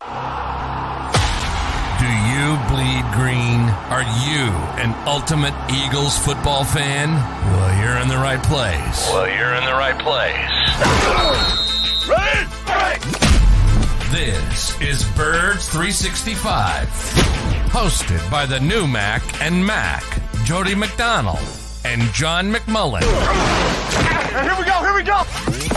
Do you bleed green? Are you an ultimate Eagles football fan? Well, you're in the right place. Well, you're in the right place. This is Birds 365, hosted by the new Mac and Mac, Jody McDonald and John McMullen. Here we go, here we go.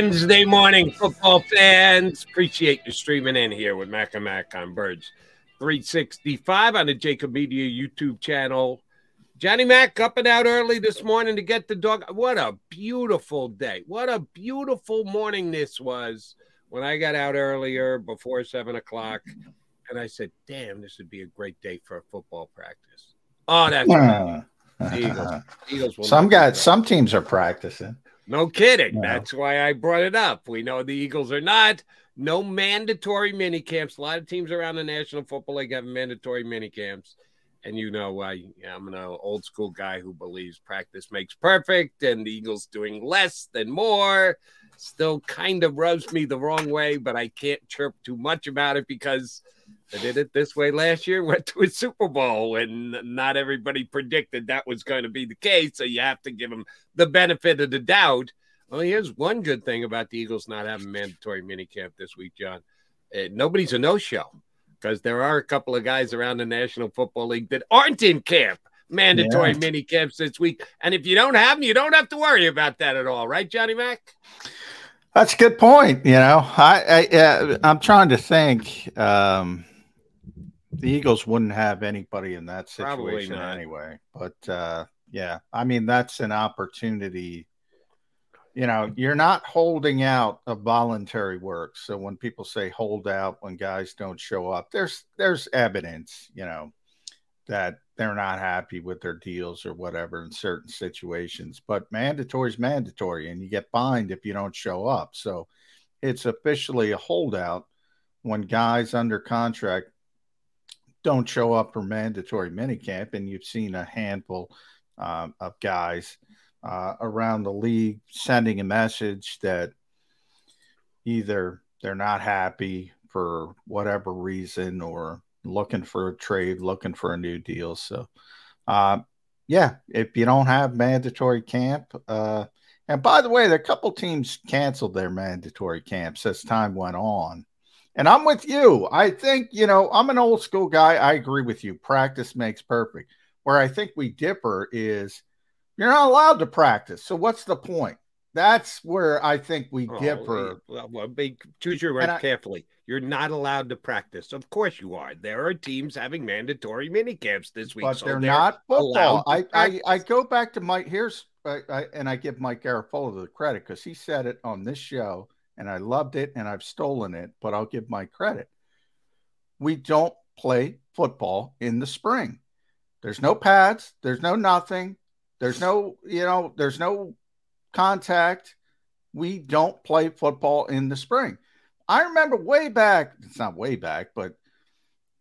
Wednesday morning, football fans. Appreciate you streaming in here with Mac and Mac on Birds 365 on the JAKIB Media YouTube channel. Johnny Mac up and out early this morning to get the dog. What a beautiful day. What a beautiful morning this was when I got out earlier before seven o'clock. And I said, damn, this would be a great day for a football practice. Oh, that's right. Eagles. Eagles some guys, some teams are practicing. No kidding. No. That's why I brought it up. We know the Eagles are not. No mandatory mini camps. A lot of teams around the National Football League have mandatory mini camps. And you know, I, I'm an old school guy who believes practice makes perfect, and the Eagles doing less than more still kind of rubs me the wrong way, but I can't chirp too much about it because they did it this way last year, went to a Super Bowl, and not everybody predicted that was going to be the case. So you have to give them the benefit of the doubt. Well, here's one good thing about the Eagles not having mandatory minicamp this week, John. Uh, nobody's a no-show because there are a couple of guys around the National Football League that aren't in camp. Mandatory Yeah. mini camps this week, and if you don't have them, you don't have to worry about that at all, right, Johnny Mac? That's a good point. You know, I, I uh, I'm trying to think. Um, the Eagles wouldn't have anybody in that situation anyway. But uh, yeah, I mean that's an opportunity. You know, you're not holding out a voluntary work. So when people say hold out when guys don't show up, there's there's evidence. You know that they're not happy with their deals or whatever in certain situations. But mandatory is mandatory, and you get fined if you don't show up. So it's officially a holdout when guys under contract don't show up for mandatory minicamp, and you've seen a handful um, of guys uh, around the league sending a message that either they're not happy for whatever reason or looking for a trade, looking for a new deal. So, uh, yeah, if you don't have mandatory camp, uh, and by the way, a couple teams canceled their mandatory camps as time went on. And I'm with you. I think, you know, I'm an old school guy. I agree with you. Practice makes perfect. Where I think we differ is you're not allowed to practice. So what's the point? That's where I think we Oh, differ. Well, well, be, choose your words carefully. You're not allowed to practice. Of course you are. There are teams having mandatory mini camps this week. but so they're, not football. allowed I, I I go back to Mike. Here's I, I, and I give Mike Garafolo the credit because he said it on this show, and I loved it, and I've stolen it. But I'll give my credit. We don't play football in the spring. There's no pads. There's no nothing. There's no you know. There's no contact. We don't play football in the spring. I remember way back. It's not way back, but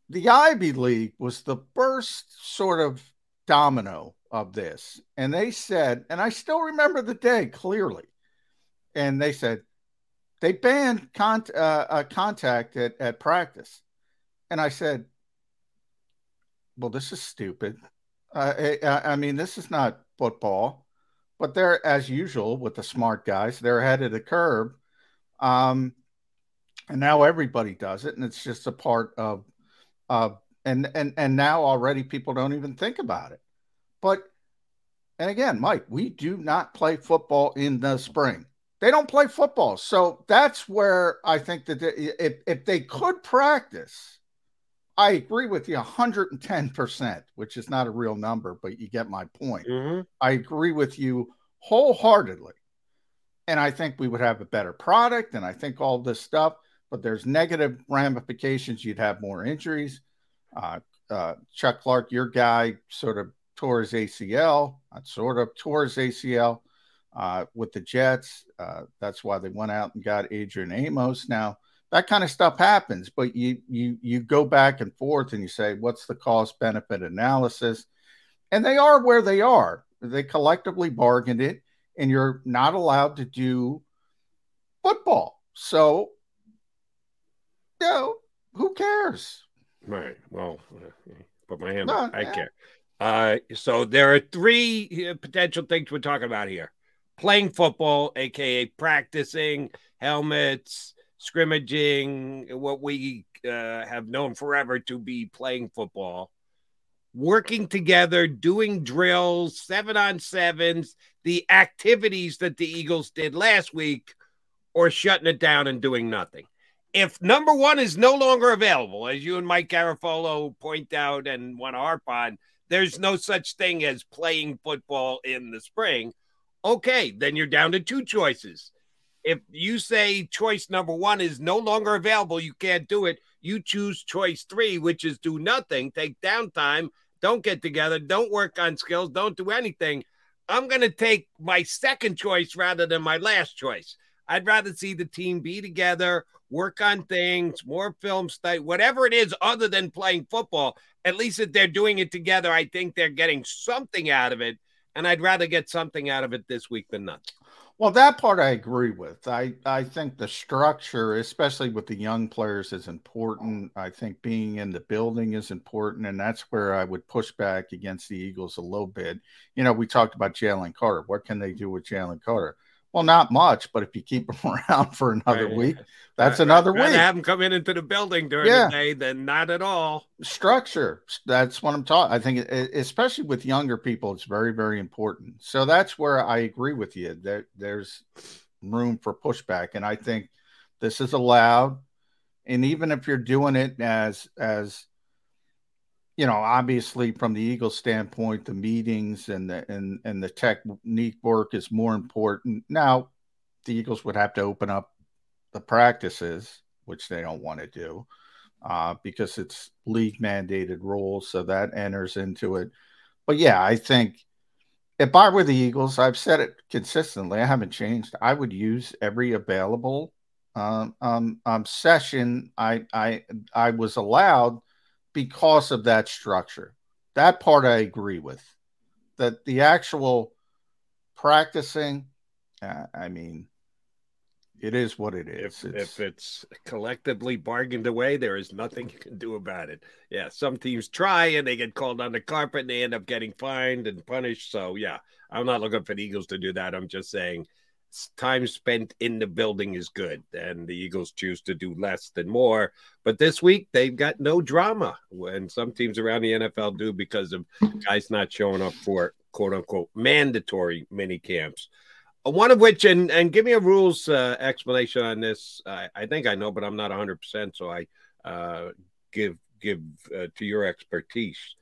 the Ivy League was the first sort of domino of this. And they said, and I still remember the day clearly. And they said they banned con- uh, uh, contact at, at practice. And I said, well, this is stupid. Uh, I, I- mean, this is not football. but they're as usual with the smart guys, they're ahead of the curve. Um, and now everybody does it, and it's just a part of uh and and and now already people don't even think about it. But and again, Mike, we do not play football in the spring. They don't play football. So that's where I think that if, if they could practice, I agree with you 110%, which is not a real number, but you get my point. Mm-hmm. I agree with you wholeheartedly. And I think we would have a better product. And I think all this stuff, but there's negative ramifications. You'd have more injuries. Uh, uh, Chuck Clark, your guy, sort of tore his ACL, not sort of tore his ACL uh, with the Jets. Uh, that's why they went out and got Adrian Amos. Now that kind of stuff happens, but you you you go back and forth and you say, what's the cost benefit analysis? And they are where they are. They collectively bargained it, and you're not allowed to do football. So, you know, who cares? Right. Well, put my hand. No, up. I yeah. care. Uh, so there are three uh, potential things we're talking about here: playing football, aka practicing, helmets, scrimmaging, what we uh, have known forever to be playing football, working together, doing drills, seven on sevens, the activities that the Eagles did last week, or shutting it down and doing nothing. If number one is no longer available, as you and Mike Garafolo point out and want to harp on, there's no such thing as playing football in the spring. Okay, then you're down to two choices. If you say choice number one is no longer available, you can't do it. You choose choice three, which is do nothing, take downtime, don't get together, don't work on skills, don't do anything. I'm going to take my second choice rather than my last choice. I'd rather see the team be together, work on things, more film study, whatever it is other than playing football. At least if they're doing it together, I think they're getting something out of it. And I'd rather get something out of it this week than nothing. Well, that part I agree with. I, I think the structure, especially with the young players, is important. I think being in the building is important. And that's where I would push back against the Eagles a little bit. You know, we talked about Jalen Carter. What can they do with Jalen Carter? Well, not much, but if you keep him around for another Right. week, that's Right, another. Rather week. have them come in into the building during Yeah. the day than not at all. structure that's what i'm talking i think especially with younger people it's very very important so that's where i agree with you there, there's room for pushback and i think this is allowed and even if you're doing it as as you know obviously from the eagles standpoint the meetings and the and and the technique work is more important now the eagles would have to open up the practices which they don't want to do uh, because it's league mandated rules. So that enters into it. But yeah, I think if I were the Eagles, I've said it consistently. I haven't changed. I would use every available um, um, um, session I, I I was allowed because of that structure. That part I agree with. That the actual practicing, uh, I mean, it is what it is. If, It's- if it's collectively bargained away, there is nothing you can do about it. Yeah, some teams try and they get called on the carpet and they end up getting fined and punished. So, yeah, I'm not looking for the Eagles to do that. I'm just saying time spent in the building is good, and the Eagles choose to do less than more. But this week, they've got no drama, and some teams around the NFL do because of guys not showing up for quote unquote mandatory mini camps. Uh, One of which, and and give me a rules uh, explanation on this. I I think I know, but I'm not 100. percent So I uh, give give uh, to your expertise.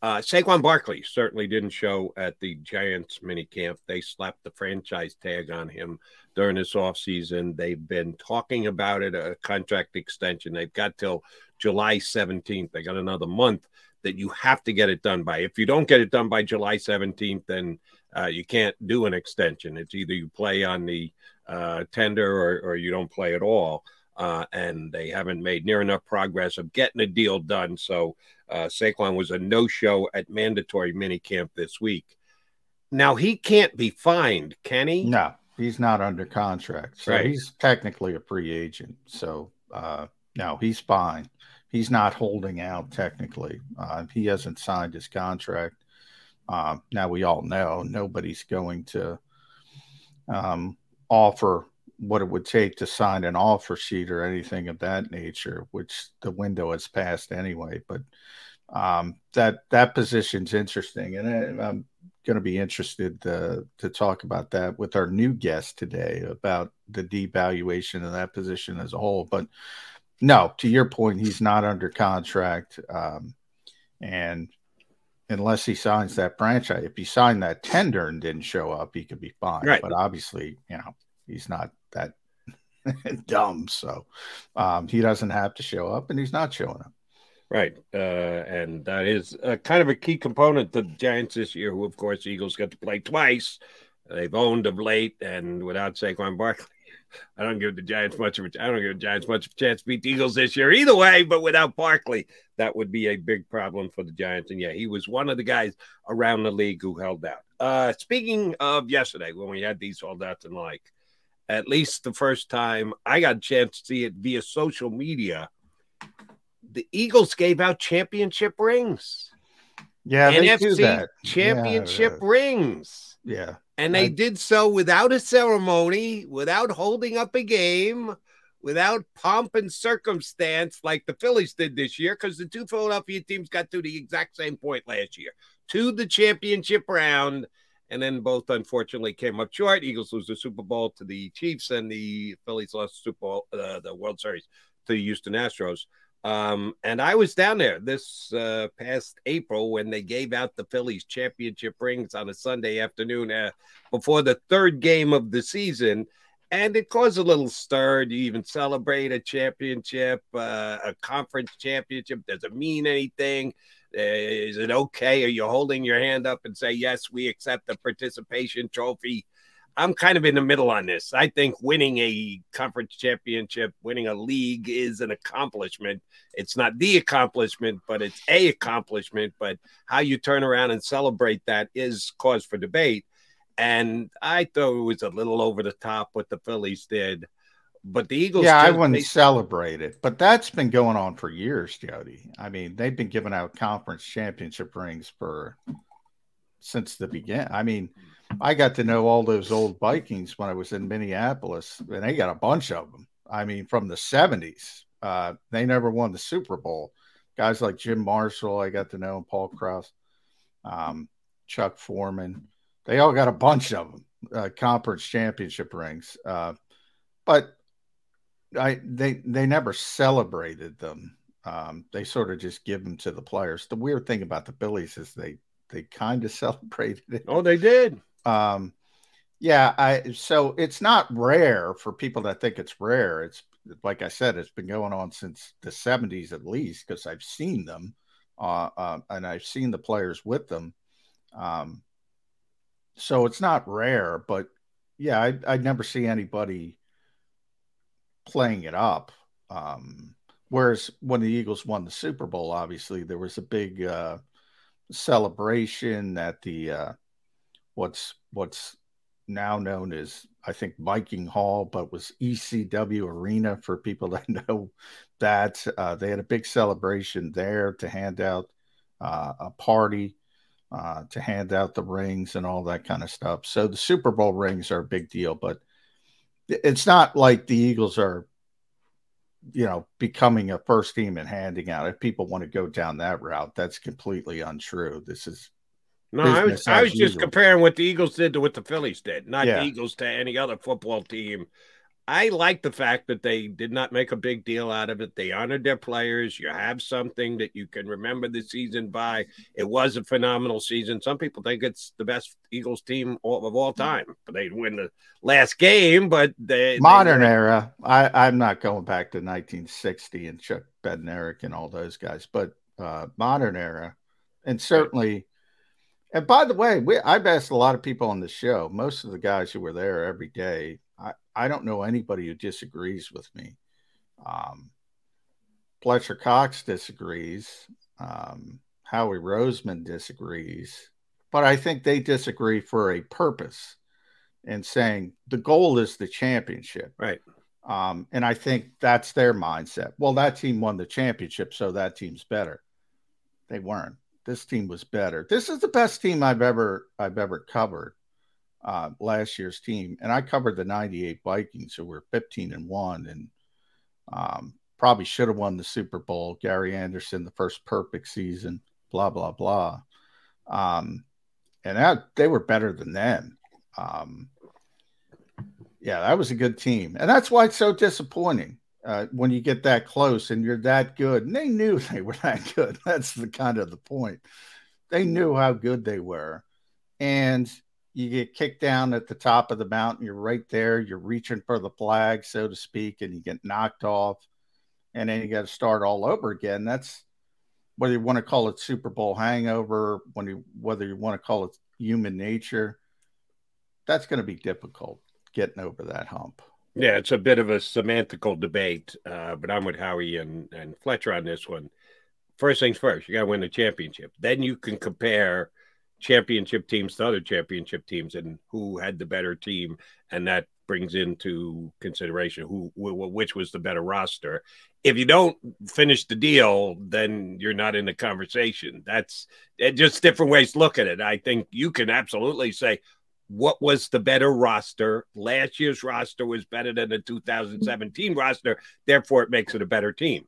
Uh, Saquon Barkley certainly didn't show at the Giants mini camp. They slapped the franchise tag on him during this offseason. They've been talking about it, a contract extension. They've got till July 17th. They got another month that you have to get it done by. If you don't get it done by July 17th, then uh, you can't do an extension. It's either you play on the uh, tender or, or you don't play at all. Uh, and they haven't made near enough progress of getting a deal done. So uh, Saquon was a no-show at mandatory minicamp this week. Now he can't be fined, can he? No, he's not under contract. So Right. he's technically a free agent. So uh no, he's fine. He's not holding out technically. Uh he hasn't signed his contract. Um, now we all know nobody's going to um, offer what it would take to sign an offer sheet or anything of that nature, which the window has passed anyway. But um, that that position's interesting, and I, I'm going to be interested to, to talk about that with our new guest today about the devaluation of that position as a whole. But no, to your point, he's not under contract, um, and unless he signs that franchise, if he signed that tender and didn't show up, he could be fine. Right. But obviously, you know, he's not that dumb. So um, he doesn't have to show up, and he's not showing up. Right. Uh, and that is uh, kind of a key component to the Giants this year, who, of course, Eagles got to play twice. They've owned of late, and without Saquon Barkley, I don't give the Giants much of a I don't give the Giants much of a chance to beat the Eagles this year either way, but without Barkley, that would be a big problem for the Giants. And yeah, he was one of the guys around the league who held out. Uh, speaking of yesterday, when we had these holdouts and like, at least the first time I got a chance to see it via social media, the Eagles gave out championship rings. Yeah, NFC that. championship Yeah, rings. yeah. And they I- did so without a ceremony, without holding up a game, without pomp and circumstance like the Phillies did this year, because the two Philadelphia teams got to the exact same point last year to the championship round. And then both unfortunately came up short. Eagles lose the Super Bowl to the Chiefs, and the Phillies lost the Super Bowl, uh, the World Series to the Houston Astros. Um, and I was down there this uh, past April when they gave out the Phillies championship rings on a Sunday afternoon uh, before the third game of the season. And it caused a little stir. Do you even celebrate a championship, uh, a conference championship? Does it mean anything? Is it okay? Are you holding your hand up and say, yes, we accept the participation trophy? I'm kind of in the middle on this. I think winning a conference championship, winning a league is an accomplishment. It's not the accomplishment, but it's a accomplishment. But how you turn around and celebrate that is cause for debate. And I thought it was a little over the top what the Phillies did. But the Eagles, yeah, I wouldn't they- celebrate it, but that's been going on for years, Jody. I mean, they've been giving out conference championship rings for since the beginning. I mean, I got to know all those old Vikings when I was in Minneapolis, and they got a bunch of them. I mean, from the '70s, uh, they never won the Super Bowl. Guys like Jim Marshall, I got to know, and Paul Krause, um, Chuck Foreman, they all got a bunch of them, uh, conference championship rings. Uh, but I they they never celebrated them. Um, they sort of just give them to the players. The weird thing about the Phillies is they they kind of celebrated it. oh, they did. Um, yeah, I so it's not rare for people that think it's rare. It's like I said, it's been going on since the '70s at least because I've seen them, uh, uh, and I've seen the players with them. Um, so it's not rare, but yeah, I, I'd never see anybody playing it up. Um, whereas when the Eagles won the Super Bowl, obviously there was a big uh, celebration at the uh, what's what's now known as I think Viking Hall, but was ECW Arena for people that know that. Uh, they had a big celebration there to hand out uh, a party, uh, to hand out the rings and all that kind of stuff. So the Super Bowl rings are a big deal, but it's not like the Eagles are, you know, becoming a first team and handing out. If people want to go down that route, that's completely untrue. This is No, I was I as was just comparing what the Eagles did to what the Phillies did, not Yeah. the Eagles to any other football team. I like the fact that they did not make a big deal out of it. They honored their players. You have something that you can remember the season by. It was a phenomenal season. Some people think it's the best Eagles team all- of all time, but they win the last game. But they modern they, era. I, I'm not going back to 1960 and Chuck Bednarik and all those guys, but uh, modern era, and certainly. And by the way, we, I've asked a lot of people on the show. Most of the guys who were there every day, I, don't know anybody who disagrees with me. Um, Fletcher Cox disagrees. Um, Howie Roseman disagrees, but I think they disagree for a purpose and saying the goal is the championship. Right. Um, and I think that's their mindset. Well, that team won the championship, so that team's better. They weren't. this team was better. This is the best team I've ever I've ever covered. Uh, last year's team, and I covered the '98 Vikings, who were 15 and one, and um, probably should have won the Super Bowl. Gary Anderson, the first perfect season, blah blah blah. Um, and that they were better than them. Um, yeah, that was a good team, and that's why it's so disappointing uh, when you get that close and you're that good. And they knew they were that good. That's the kind of the point. They knew how good they were, and you get kicked down at the top of the mountain. You're right there. You're reaching for the flag, so to speak, and you get knocked off, and then you got to start all over again. That's whether you want to call it Super Bowl hangover, when you whether you want to call it human nature. That's going to be difficult getting over that hump. Yeah, it's a bit of a semantical debate, uh, but I'm with Howie and, and Fletcher on this one. First things first, you got to win the championship. Then you can compare championship teams to other championship teams and who had the better team, and that brings into consideration who which was the better roster. If you don't finish the deal, then you're not in the conversation. That's eh, just different ways to look at it. I think you can absolutely say, what was the better roster. Last year's roster was better than the 2017 roster. Therefore, it makes it a better team.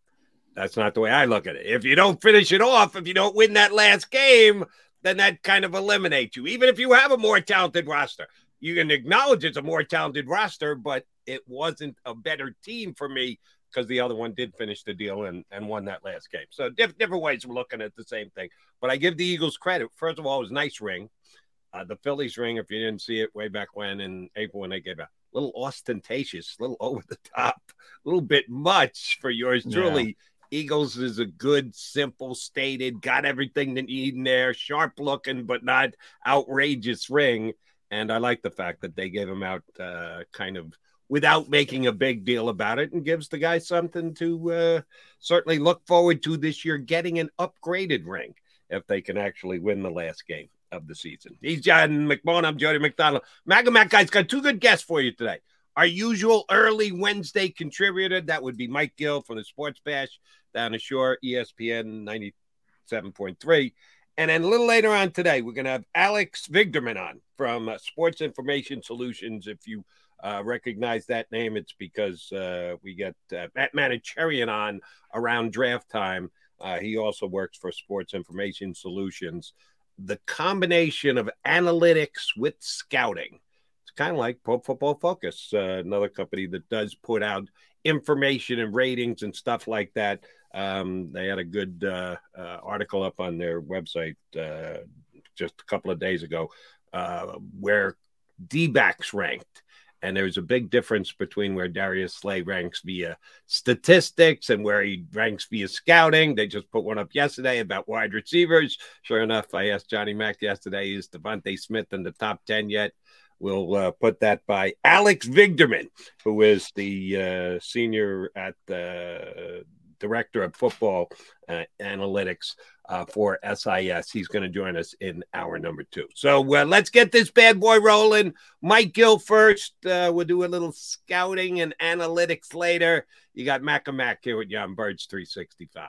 That's not the way I look at it. If you don't finish it off, if you don't win that last game, then that kind of eliminates you. Even if you have a more talented roster, you can acknowledge it's a more talented roster, but it wasn't a better team for me because the other one did finish the deal and, and won that last game. So diff- different ways of looking at the same thing. But I give the Eagles credit. First of all, it was a nice ring. Uh, the Phillies ring, if you didn't see it way back when in April when they gave out, a little ostentatious, a little over the top, a little bit much for yours truly. Yeah. Eagles is a good, simple, stated, got everything that you need in there, sharp looking, but not outrageous ring. And I like the fact that they gave him out uh, kind of without making a big deal about it and gives the guy something to uh, certainly look forward to this year getting an upgraded ring if they can actually win the last game of the season. He's John McMullen. I'm Jody McDonald. Maga Mac guys got two good guests for you today. Our usual early Wednesday contributor, that would be Mike Gill from the Sports Bash down the shore, ESPN 97.3. And then a little later on today, we're going to have Alex Vigderman on from uh, Sports Information Solutions. If you uh, recognize that name, it's because uh, we get uh, Matt Manocherian on around draft time. Uh, he also works for Sports Information Solutions the combination of analytics with scouting. It's kind of like Pro Football Focus, uh, another company that does put out information and ratings and stuff like that. Um, they had a good uh, uh, article up on their website uh, just a couple of days ago uh, where D backs ranked and there's a big difference between where Darius Slay ranks via statistics and where he ranks via scouting. They just put one up yesterday about wide receivers. Sure enough, I asked Johnny Mack yesterday, is DeVonta Smith in the top 10 yet? We'll uh, put that by Alex Vigderman, who is the uh, senior at the director of football uh, analytics uh, for SIS. He's going to join us in hour number two. So uh, let's get this bad boy rolling. Mike Gill first. Uh, we'll do a little scouting and analytics later. You got Mac and Mac here with you on Birds 365.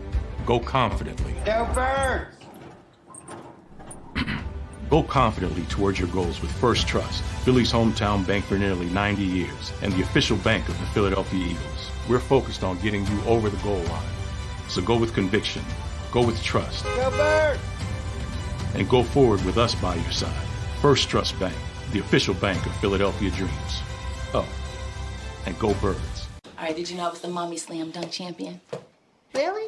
Go confidently. Go Birds! Go confidently towards your goals with First Trust, Philly's hometown bank for nearly 90 years, and the official bank of the Philadelphia Eagles. We're focused on getting you over the goal line. So go with conviction, go with trust, Go Birds! and go forward with us by your side. First Trust Bank, the official bank of Philadelphia Dreams. Oh, and go Birds. All right, did you know I was the mommy slam dunk champion? Really?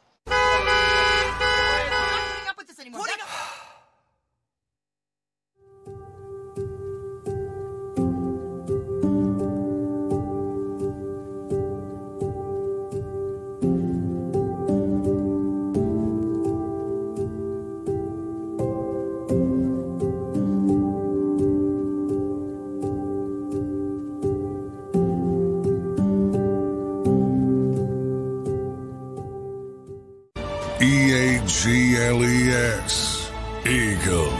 G L E S. Eagles.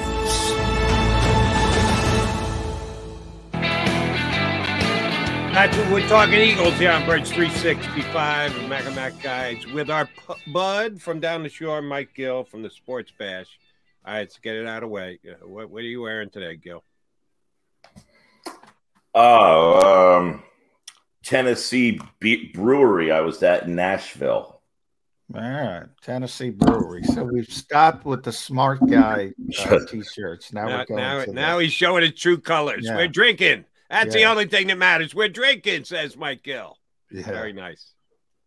That's what we're talking Eagles here on Birds 365 and Mac and Mac Guides with our pu- bud from down the shore, Mike Gill from the Sports Bash. All right, let's get it out of the way. What, what are you wearing today, Gill? Oh, um, Tennessee Be- Brewery. I was at Nashville. All right, Tennessee Brewery. So we've stopped with the smart guy uh, t-shirts. Now, Now, we're going now, to now he's showing his true colors. Yeah. We're drinking. That's the only thing that matters. We're drinking, says Mike Gill. Yeah. Very nice.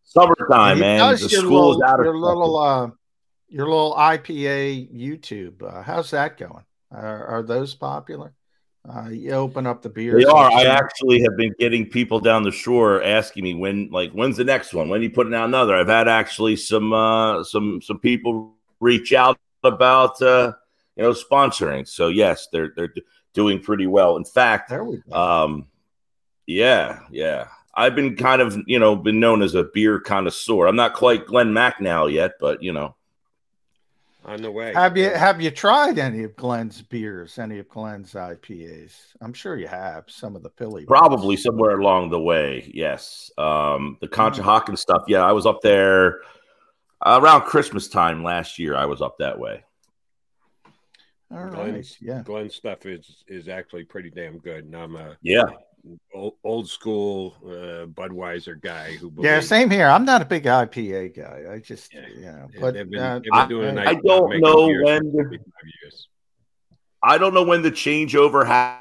Summertime, He man. does The your school is little, out of your little, uh, your little IPA YouTube. Uh, how's that going? Are, are those popular? Uh, you open up the beer. They are. I actually have been getting people down the shore asking me when, like, when's the next one? When are you putting out another? I've had actually some, uh, some, some people reach out about, uh, you know, sponsoring. So yes, they're they're doing pretty well. In fact, There we go. um, yeah, yeah. I've been kind of, you know, been known as a beer connoisseur. I'm not quite Glenn Macnow yet, but you know, On the way. Have you have you tried any of Glenn's beers? Any of Glenn's IPAs? I'm sure you have. Some of the Philly. ones. Probably somewhere along the way, yes. Um, the Concha Mm. Hawkins stuff, yeah. I was up there around Christmas time last year. I was up that way. All right. Glenn's, Yeah. Glenn's stuff is is actually pretty damn good. And I'm a Yeah, old, old school uh, Budweiser guy who Yeah, same here. I'm not a big IPA guy. I just, Yeah. you know, Yeah, but been, uh, they've been doing a I- nice I don't know when the- I don't know when the changeover ha-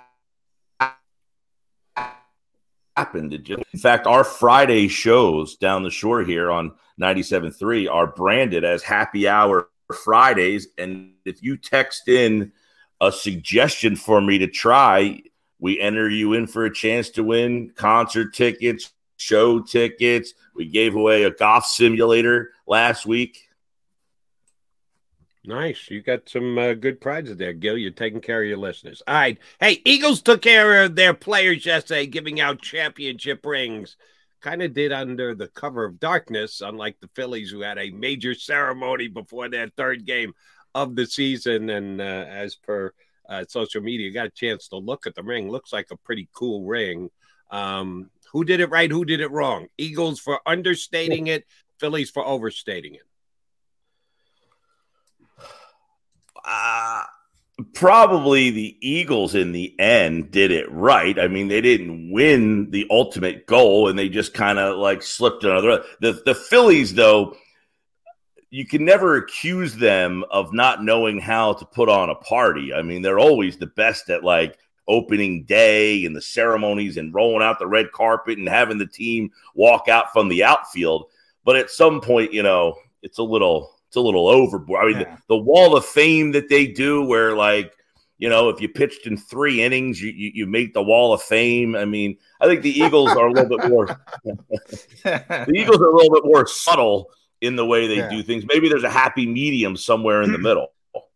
happened. It just, in fact, our Friday shows down the shore here on 97.3 are branded as happy hour Fridays. And if you text in a suggestion for me to try, we enter you in for a chance to win concert tickets, show tickets. We gave away a golf simulator last week. Nice. You got some uh, good prizes there, Gill. You're taking care of your listeners. All right. Hey, Eagles took care of their players yesterday, giving out championship rings. Kind of did under the cover of darkness, unlike the Phillies, who had a major ceremony before their third game of the season. And uh, as per uh, social media, got a chance to look at the ring. Looks like a pretty cool ring. Um, who did it right? Who did it wrong? Eagles for understating it, Phillies for overstating it. Uh, probably the Eagles in the end did it right. I mean, they didn't win the ultimate goal and they just kind of like slipped another. The the Phillies though, you can never accuse them of not knowing how to put on a party. I mean, they're always the best at like opening day and the ceremonies and rolling out the red carpet and having the team walk out from the outfield. But at some point, you know, it's a little it's a little overboard. I mean, Yeah. the, the wall of fame that they do, where like, you know, if you pitched in three innings, you, you you make the wall of fame. I mean, I think the Eagles are a little bit more. the Eagles are a little bit more subtle in the way they Yeah. do things. Maybe there's a happy medium somewhere in the middle.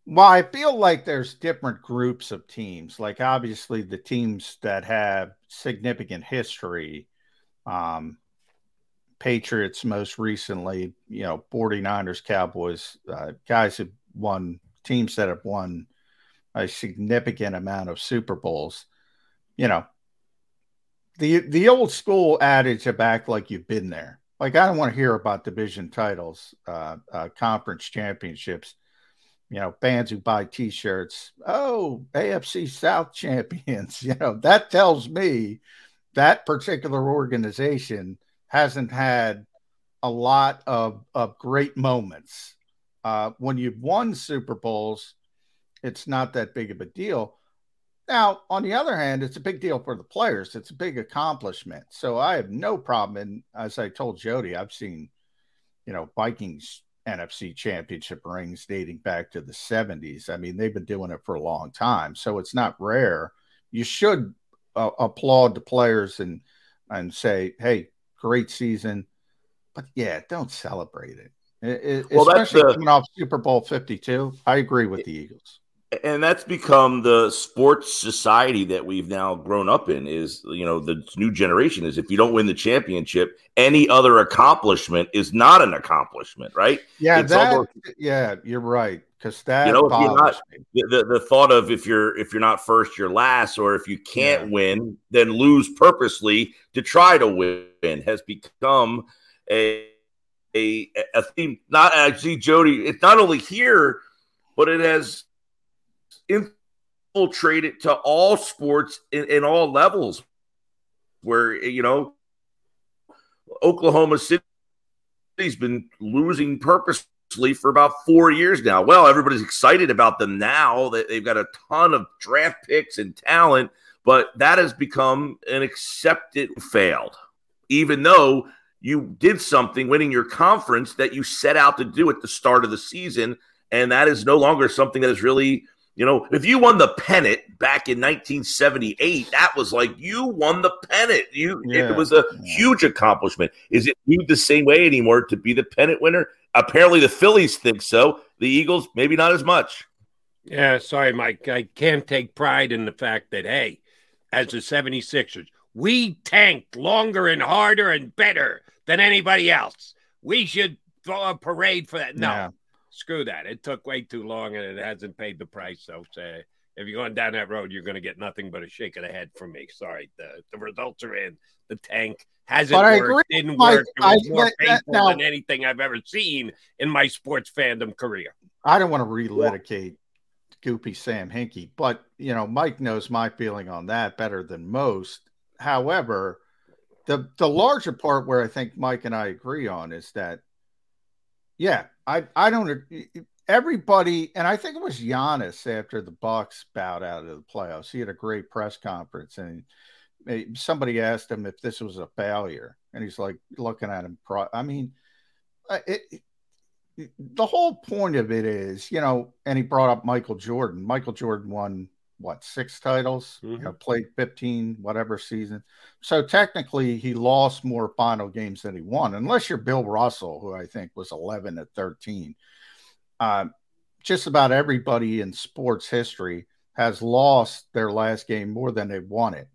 Well, I feel like there's different groups of teams. Like obviously the teams that have significant history, um, Patriots most recently, you know, 49ers, Cowboys, uh, guys have won teams that have won a significant amount of Super Bowls. You know, the the old school adage of act like you've been there. Like I don't want to hear about division titles, uh, uh, conference championships you know, fans who buy t-shirts, oh, AFC South champions, you know, that tells me that particular organization hasn't had a lot of, of great moments. Uh, when you've won Super Bowls, it's not that big of a deal. Now, on the other hand, it's a big deal for the players. It's a big accomplishment. So I have no problem. And as I told Jody, I've seen, you know, Vikings NFC championship rings dating back to the 70s. I mean, they've been doing it for a long time. So it's not rare. You should uh, applaud the players and and say, "Hey, great season." But yeah, don't celebrate it. It- it- Well, especially the- coming off Super Bowl 52. I agree with the Eagles. And that's become the sports society that we've now grown up in is you know the new generation is if you don't win the championship any other accomplishment is not an accomplishment right? Yeah, It's that almost- yeah, you're right. Because that you know if you're not the, the, thought of if you're if you're not first you're last or if you can't win then lose purposely to try to win has become a a, a theme. Not actually jody it's not only here but it has infiltrated to all sports in, in all levels where you know oklahoma city's been losing purposely for about four years now. Well everybody's excited about them now that they've got a ton of draft picks and talent but that has become an accepted failed even though you did something winning your conference that you set out to do at the start of the season. And that is no longer something that is really you know if you won the pennant back in 1978 that was like you won the pennant you Yeah. it was a huge accomplishment is it viewed the same way anymore to be the pennant winner apparently the phillies think so the eagles maybe not as much Yeah, sorry, Mike. I can't take pride in the fact that, hey, as the 76ers, we tanked longer and harder and better than anybody else. We should throw a parade for that. No, Yeah. Screw that. It took way too long and it hasn't paid the price. So, say, if you're going down that road, you're going to get nothing but a shake of the head from me. Sorry. The, the results are in. The tank hasn't But I worked, didn't work. It was I- more that- that- painful now- than anything I've ever seen in my sports fandom career. I don't want to relitigate Goopy Sam Hinkie, but you know, Mike knows my feeling on that better than most. However, the the larger part where I think Mike and I agree on is that, yeah, I I don't everybody, and I think it was Giannis after the Bucks bowed out of the playoffs. He had a great press conference, and somebody asked him if this was a failure, and he's like looking at him. I mean, it, it- the whole point of it is, you know, and he brought up Michael Jordan. Michael Jordan won what six titles, you know, played 15, whatever season. So technically he lost more final games than he won, unless you're Bill Russell, who I think was 11 at 13. Um, just about everybody in sports history has lost their last game more than they won it.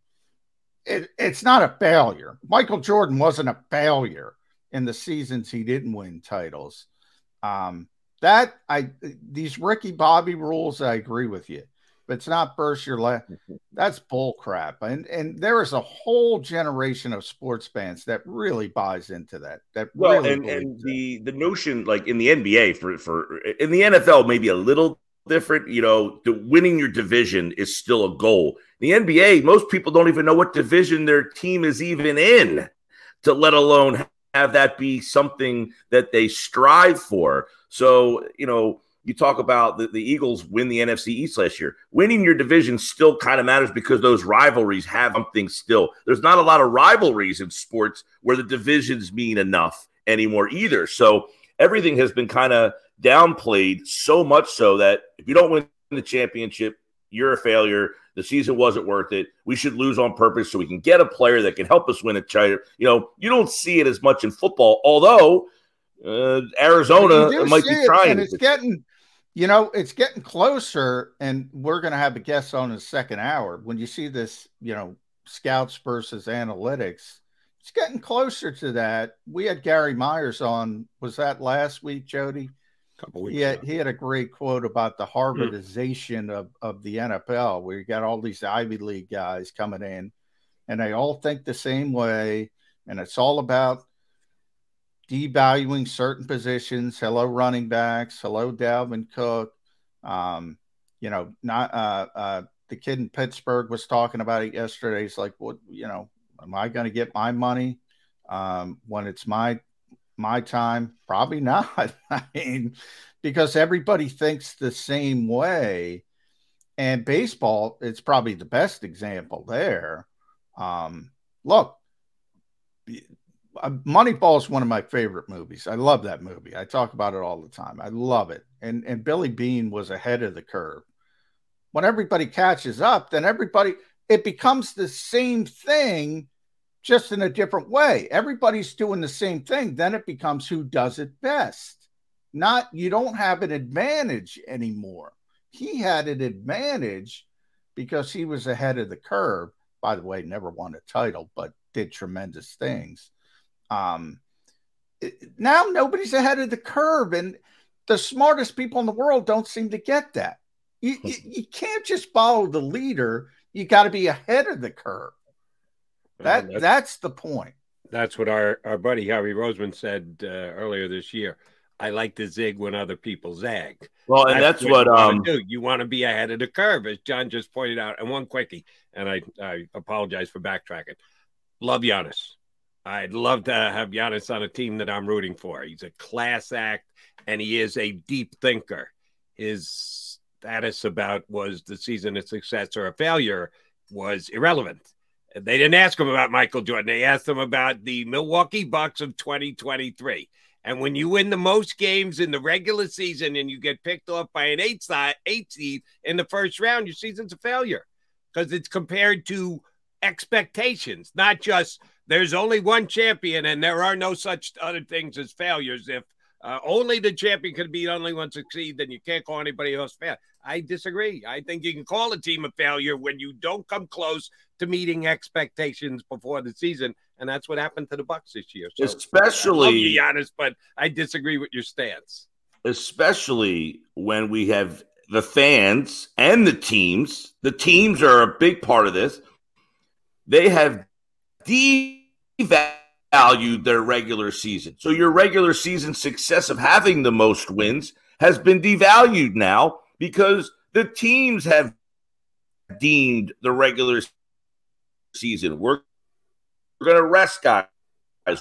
it. It's not a failure. Michael Jordan wasn't a failure in the seasons he didn't win titles. Um, that I these Ricky Bobby rules, I agree with you. But it's not first your last. That's bull crap. And and there is a whole generation of sports fans that really buys into that. That Well, really and, and the the notion, like in the NBA, for for in the NFL, maybe a little different. You know, the winning your division is still a goal. The NBA, most people don't even know what division their team is even in, to let alone have that be something that they strive for. So, you know, you talk about the, the Eagles win the NFC East last year. Winning your division still kind of matters because those rivalries have something still. There's not a lot of rivalries in sports where the divisions mean enough anymore either. So everything has been kind of downplayed so much so that if you don't win the championship, you're a failure. The season wasn't worth it. We should lose on purpose so we can get a player that can help us win a title. You know, you don't see it as much in football, although Uh, Arizona might be it, trying. and it's getting, you know, it's getting closer. And we're going to have a guest on in the second hour. When you see this, you know, scouts versus analytics, it's getting closer to that. We had Gary Myers on. Was that last week, Jody? couple weeks He had, he had a great quote about the Hmm. Harvardization of, of the NFL, where you got all these Ivy League guys coming in, and they all think the same way, and it's all about devaluing certain positions. Hello, running backs. Hello, Dalvin Cook. Um, you know, not uh, uh, the kid in Pittsburgh was talking about it yesterday. He's like, "What? You know, am I going to get my money um, when it's my my time? Probably not. I mean, because everybody thinks the same way. And baseball, it's probably the best example there. Um, look, Uh, Moneyball is one of my favorite movies. I love that movie. I talk about it all the time. I love it. And and Billy Beane was ahead of the curve. When everybody catches up, then everybody it becomes the same thing, just in a different way. Everybody's doing the same thing. Then it becomes who does it best. Not you don't have an advantage anymore. He had an advantage because he was ahead of the curve. By the way, never won a title, but did tremendous things. Um, now nobody's ahead of the curve, and the smartest people in the world don't seem to get that. You, you, you can't just follow the leader. You got to be ahead of the curve. That that's- that's the point. That's what our, our buddy Howie Roseman said uh, earlier this year. I like to zig when other people zag. Well, and that's what, you wanna um, do. You want to be ahead of the curve, as John just pointed out. And one quickie, and I, I apologize for backtracking. Love Giannis. I'd love to have Giannis on a team that I'm rooting for. He's a class act, and he is a deep thinker. His status about was the season a success or a failure was irrelevant. They didn't ask him about Michael Jordan. They asked him about the Milwaukee Bucks of 2023. And when you win the most games in the regular season and you get picked off by an eight side, eight seed in the first round, your season's a failure because it's compared to expectations, not just there's only one champion and there are no such other things as failures. If uh, only the champion can be the only one succeed, then you can't call anybody else fail. I disagree. I think you can call a team a failure when you don't come close to meeting expectations before the season, and that's what happened to the Bucks this year. So, Especially- I love you, Giannis, but I disagree with your stance. especially when we have the fans and the teams. The teams are a big part of this. They have devalued their regular season. So your regular season success of having the most wins has been devalued now because the teams have deemed the regular season. We're, we're going to rest guys.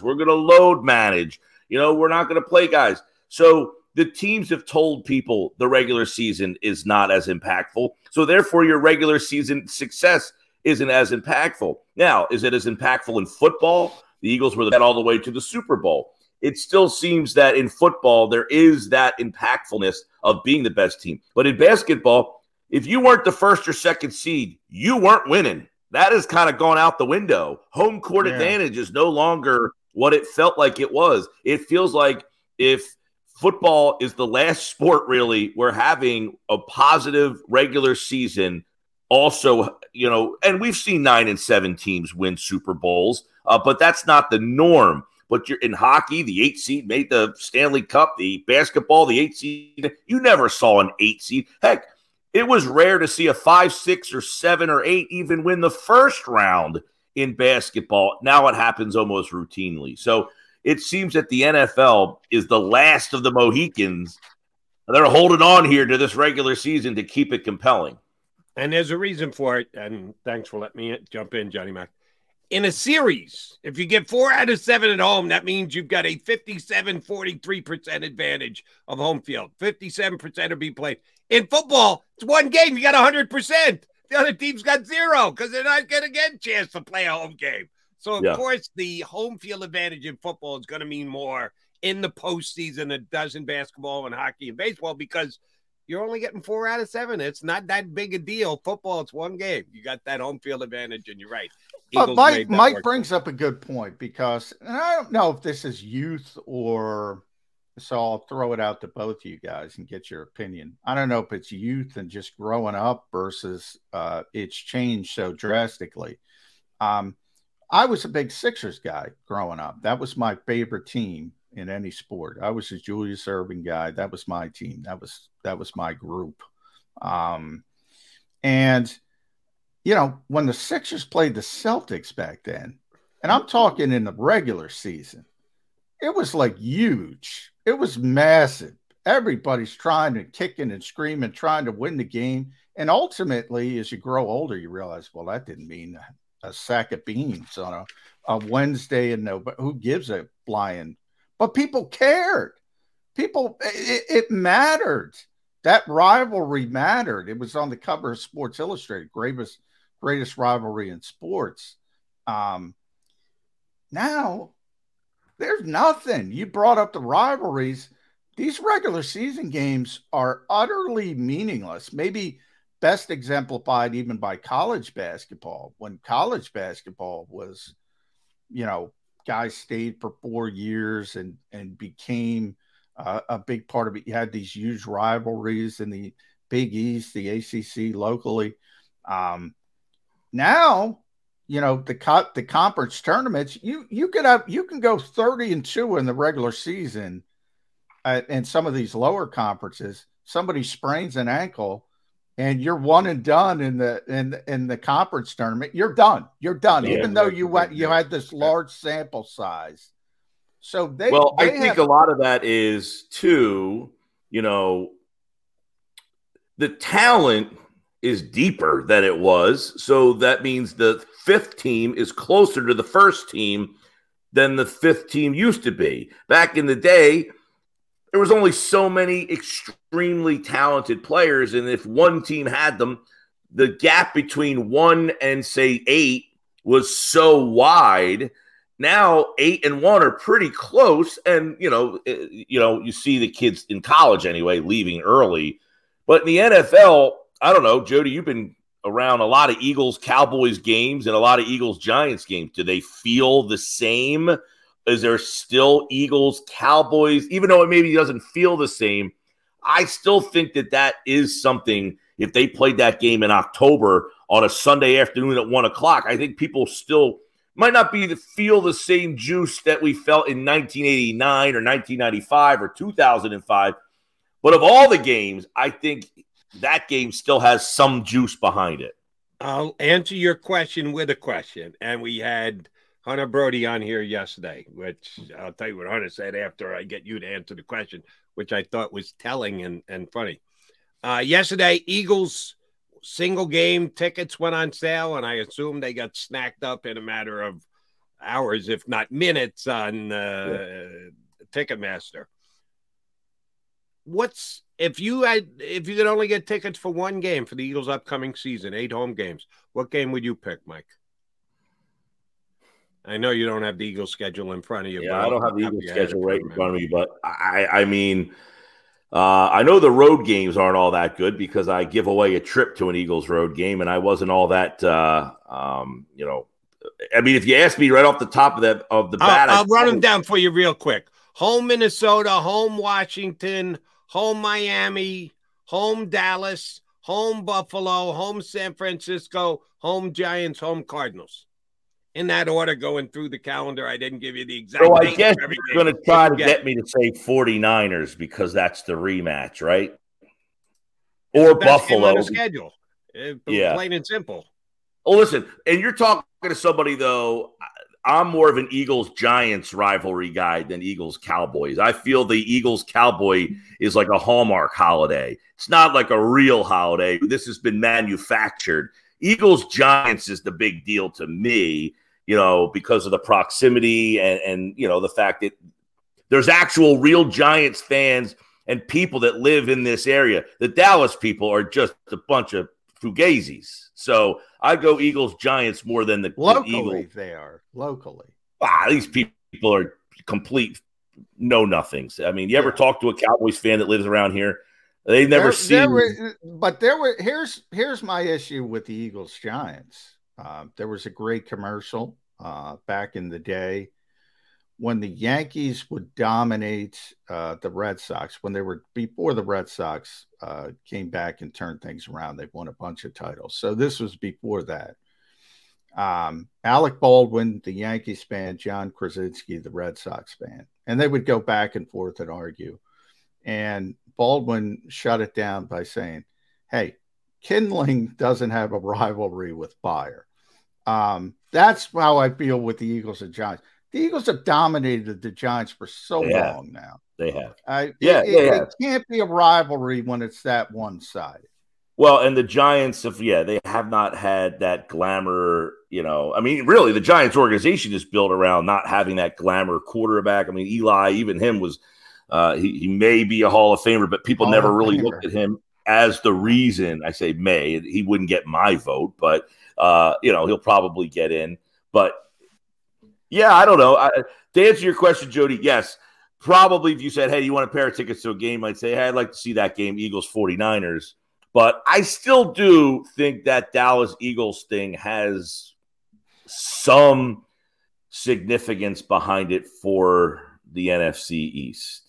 We're going to load manage. You know, we're not going to play guys. So the teams have told people the regular season is not as impactful. So therefore, your regular season success isn't as impactful. Now, is it as impactful in football? The Eagles were the that all the way to the Super Bowl. It still seems that in football, there is that impactfulness of being the best team. But in basketball, if you weren't the first or second seed, you weren't winning. That has kind of gone out the window. Home court Yeah. advantage is no longer what it felt like it was. It feels like if football is the last sport really we're having a positive regular season also you know and we've seen nine and seven teams win super bowls uh, but that's not the norm but you're in hockey the eight seed made the stanley cup the basketball the eight seed you never saw an eight seed heck it was rare to see a five six or seven or eight even win the first round in basketball now it happens almost routinely so it seems that the NFL is the last of the Mohicans. They're holding on here to this regular season to keep it compelling. And there's a reason for it. And thanks for letting me jump in, Johnny Mac. In a series, if you get four out of seven at home, that means you've got a 57 43% advantage of home field. 57% will be played. In football, it's one game. You got 100%. The other team's got zero because they're not going to get a chance to play a home game. So, of Yeah. course, the home field advantage in football is going to mean more in the postseason than it does in basketball and hockey and baseball because you're only getting four out of seven. It's not that big a deal. Football, it's one game. You got that home field advantage, and you're right. But Mike Mike work. brings up a good point because and I don't know if this is youth or so I'll throw it out to both of you guys and get your opinion. I don't know if it's youth and just growing up versus uh, it's changed so drastically. Um, I was a big Sixers guy growing up. That was my favorite team in any sport. I was a Julius Erving guy. That was my team. That was that was my group. Um, and you know, when the Sixers played the Celtics back then, and I'm talking in the regular season, it was like huge. It was massive. Everybody's trying to kicking and screaming, trying to win the game. And ultimately, as you grow older, you realize, well, that didn't mean a, sack of beans on a, a Wednesday and no, but who gives a flying? But people cared. People, it, it mattered. That rivalry mattered. It was on the cover of Sports Illustrated, greatest greatest rivalry in sports. Um, now there's nothing. You brought up the rivalries. These regular season games are utterly meaningless. Maybe best exemplified even by college basketball. When college basketball was, you know, guys stayed for four years and and became uh, a big part of it. You had these huge rivalries in the Big East, the ACC locally. Um, now you know the cut the conference tournaments you you could have you can go 30 and 2 in the regular season uh, in some of these lower conferences somebody sprains an ankle and you're one and done in the in in the conference tournament you're done you're done yeah, even though you went you had this large sample size so they well they i think a lot of that is too you know the talent is deeper than it was. So that means the fifth team is closer to the first team than the fifth team used to be. Back in the day, there was only so many extremely talented players. And if one team had them, the gap between one and say eight was so wide. Now eight and one are pretty close. And you know, eh, you know, you see the kids in college anyway leaving early. But in the NFL, I don't know, Jody, you've been around a lot of Eagles Cowboys games and a lot of Eagles Giants games. Do they feel the same? Is there still Eagles Cowboys, even though it maybe doesn't feel the same? I still think that that is something. If they played that game in October on a Sunday afternoon at one o'clock, I think people still might not be to feel the same juice that we felt in 1989 or 1995 or 2005. But of all the games, I think that game still has some juice behind it. I'll answer your question with a question. And we had Hunter Brody on here yesterday, which I'll tell you what Hunter said after I get you to answer the question, which I thought was telling and, and funny. Uh, yesterday, Eagles single game tickets went on sale, and I assume they got snacked up in a matter of hours, if not minutes, on uh. Ticketmaster. What's if you had if you could only get tickets for one game for the Eagles' upcoming season, eight home games, what game would you pick, Mike? I know you don't have the Eagles schedule in front of you. Yeah, I don't have the Eagles schedule right in front of me, but I, I mean, uh, I know the road games aren't all that good because I give away a trip to an Eagles road game, and I wasn't all that, uh, um, you know. I mean, if you ask me right off the top of the of the bat, I'll, I'll run them down for you real quick. Home Minnesota, home Washington, home Miami, home Dallas, home Buffalo, home San Francisco, home Giants, home Cardinals. In that order, going through the calendar, I didn't give you the exact. So I guess you're going to try to get me to say 49ers because that's the rematch, right? Or Buffalo. schedule. Uh, yeah. Plain and simple. Oh, listen, and you're talking to somebody though. I'm more of an Eagles Giants rivalry guy than Eagles Cowboys. I feel the Eagles Cowboy is like a Hallmark holiday. It's not like a real holiday. This has been manufactured. Eagles Giants is the big deal to me, you know, because of the proximity and, and you know, the fact that there's actual real Giants fans and people that live in this area. The Dallas people are just a bunch of fugazis. So I go Eagles Giants more than the locally. The Eagles. They are locally. Ah, these people are complete know nothings. I mean, you ever yeah. talk to a Cowboys fan that lives around here? They've never there, seen. There were, but there were here's here's my issue with the Eagles Giants. Uh, there was a great commercial uh, back in the day when the Yankees would dominate uh, the Red Sox, when they were before the Red Sox uh, came back and turned things around, they won a bunch of titles. So this was before that. Um, Alec Baldwin, the Yankees fan, John Krasinski, the Red Sox fan, and they would go back and forth and argue. And Baldwin shut it down by saying, "Hey, Kindling doesn't have a rivalry with Bayer." Um, that's how I feel with the Eagles and Giants. The Eagles have dominated the Giants for so They have. long now. They have. I, Yeah, it, it, have. it can't be a rivalry when it's that one sided. Well, and the Giants, if yeah, they have not had that glamour. You know, I mean, really, the Giants organization is built around not having that glamour quarterback. I mean, Eli, even him was, uh, he, he may be a Hall of Famer, but people Hall never really Famer. looked at him as the reason. I say may he wouldn't get my vote, but uh, you know, he'll probably get in. But yeah, I don't know. I, to answer your question, Jody, yes. Probably if you said, hey, you want a pair of tickets to a game, I'd say, hey, I'd like to see that game, Eagles 49ers. But I still do think that Dallas Eagles thing has some significance behind it for the NFC East.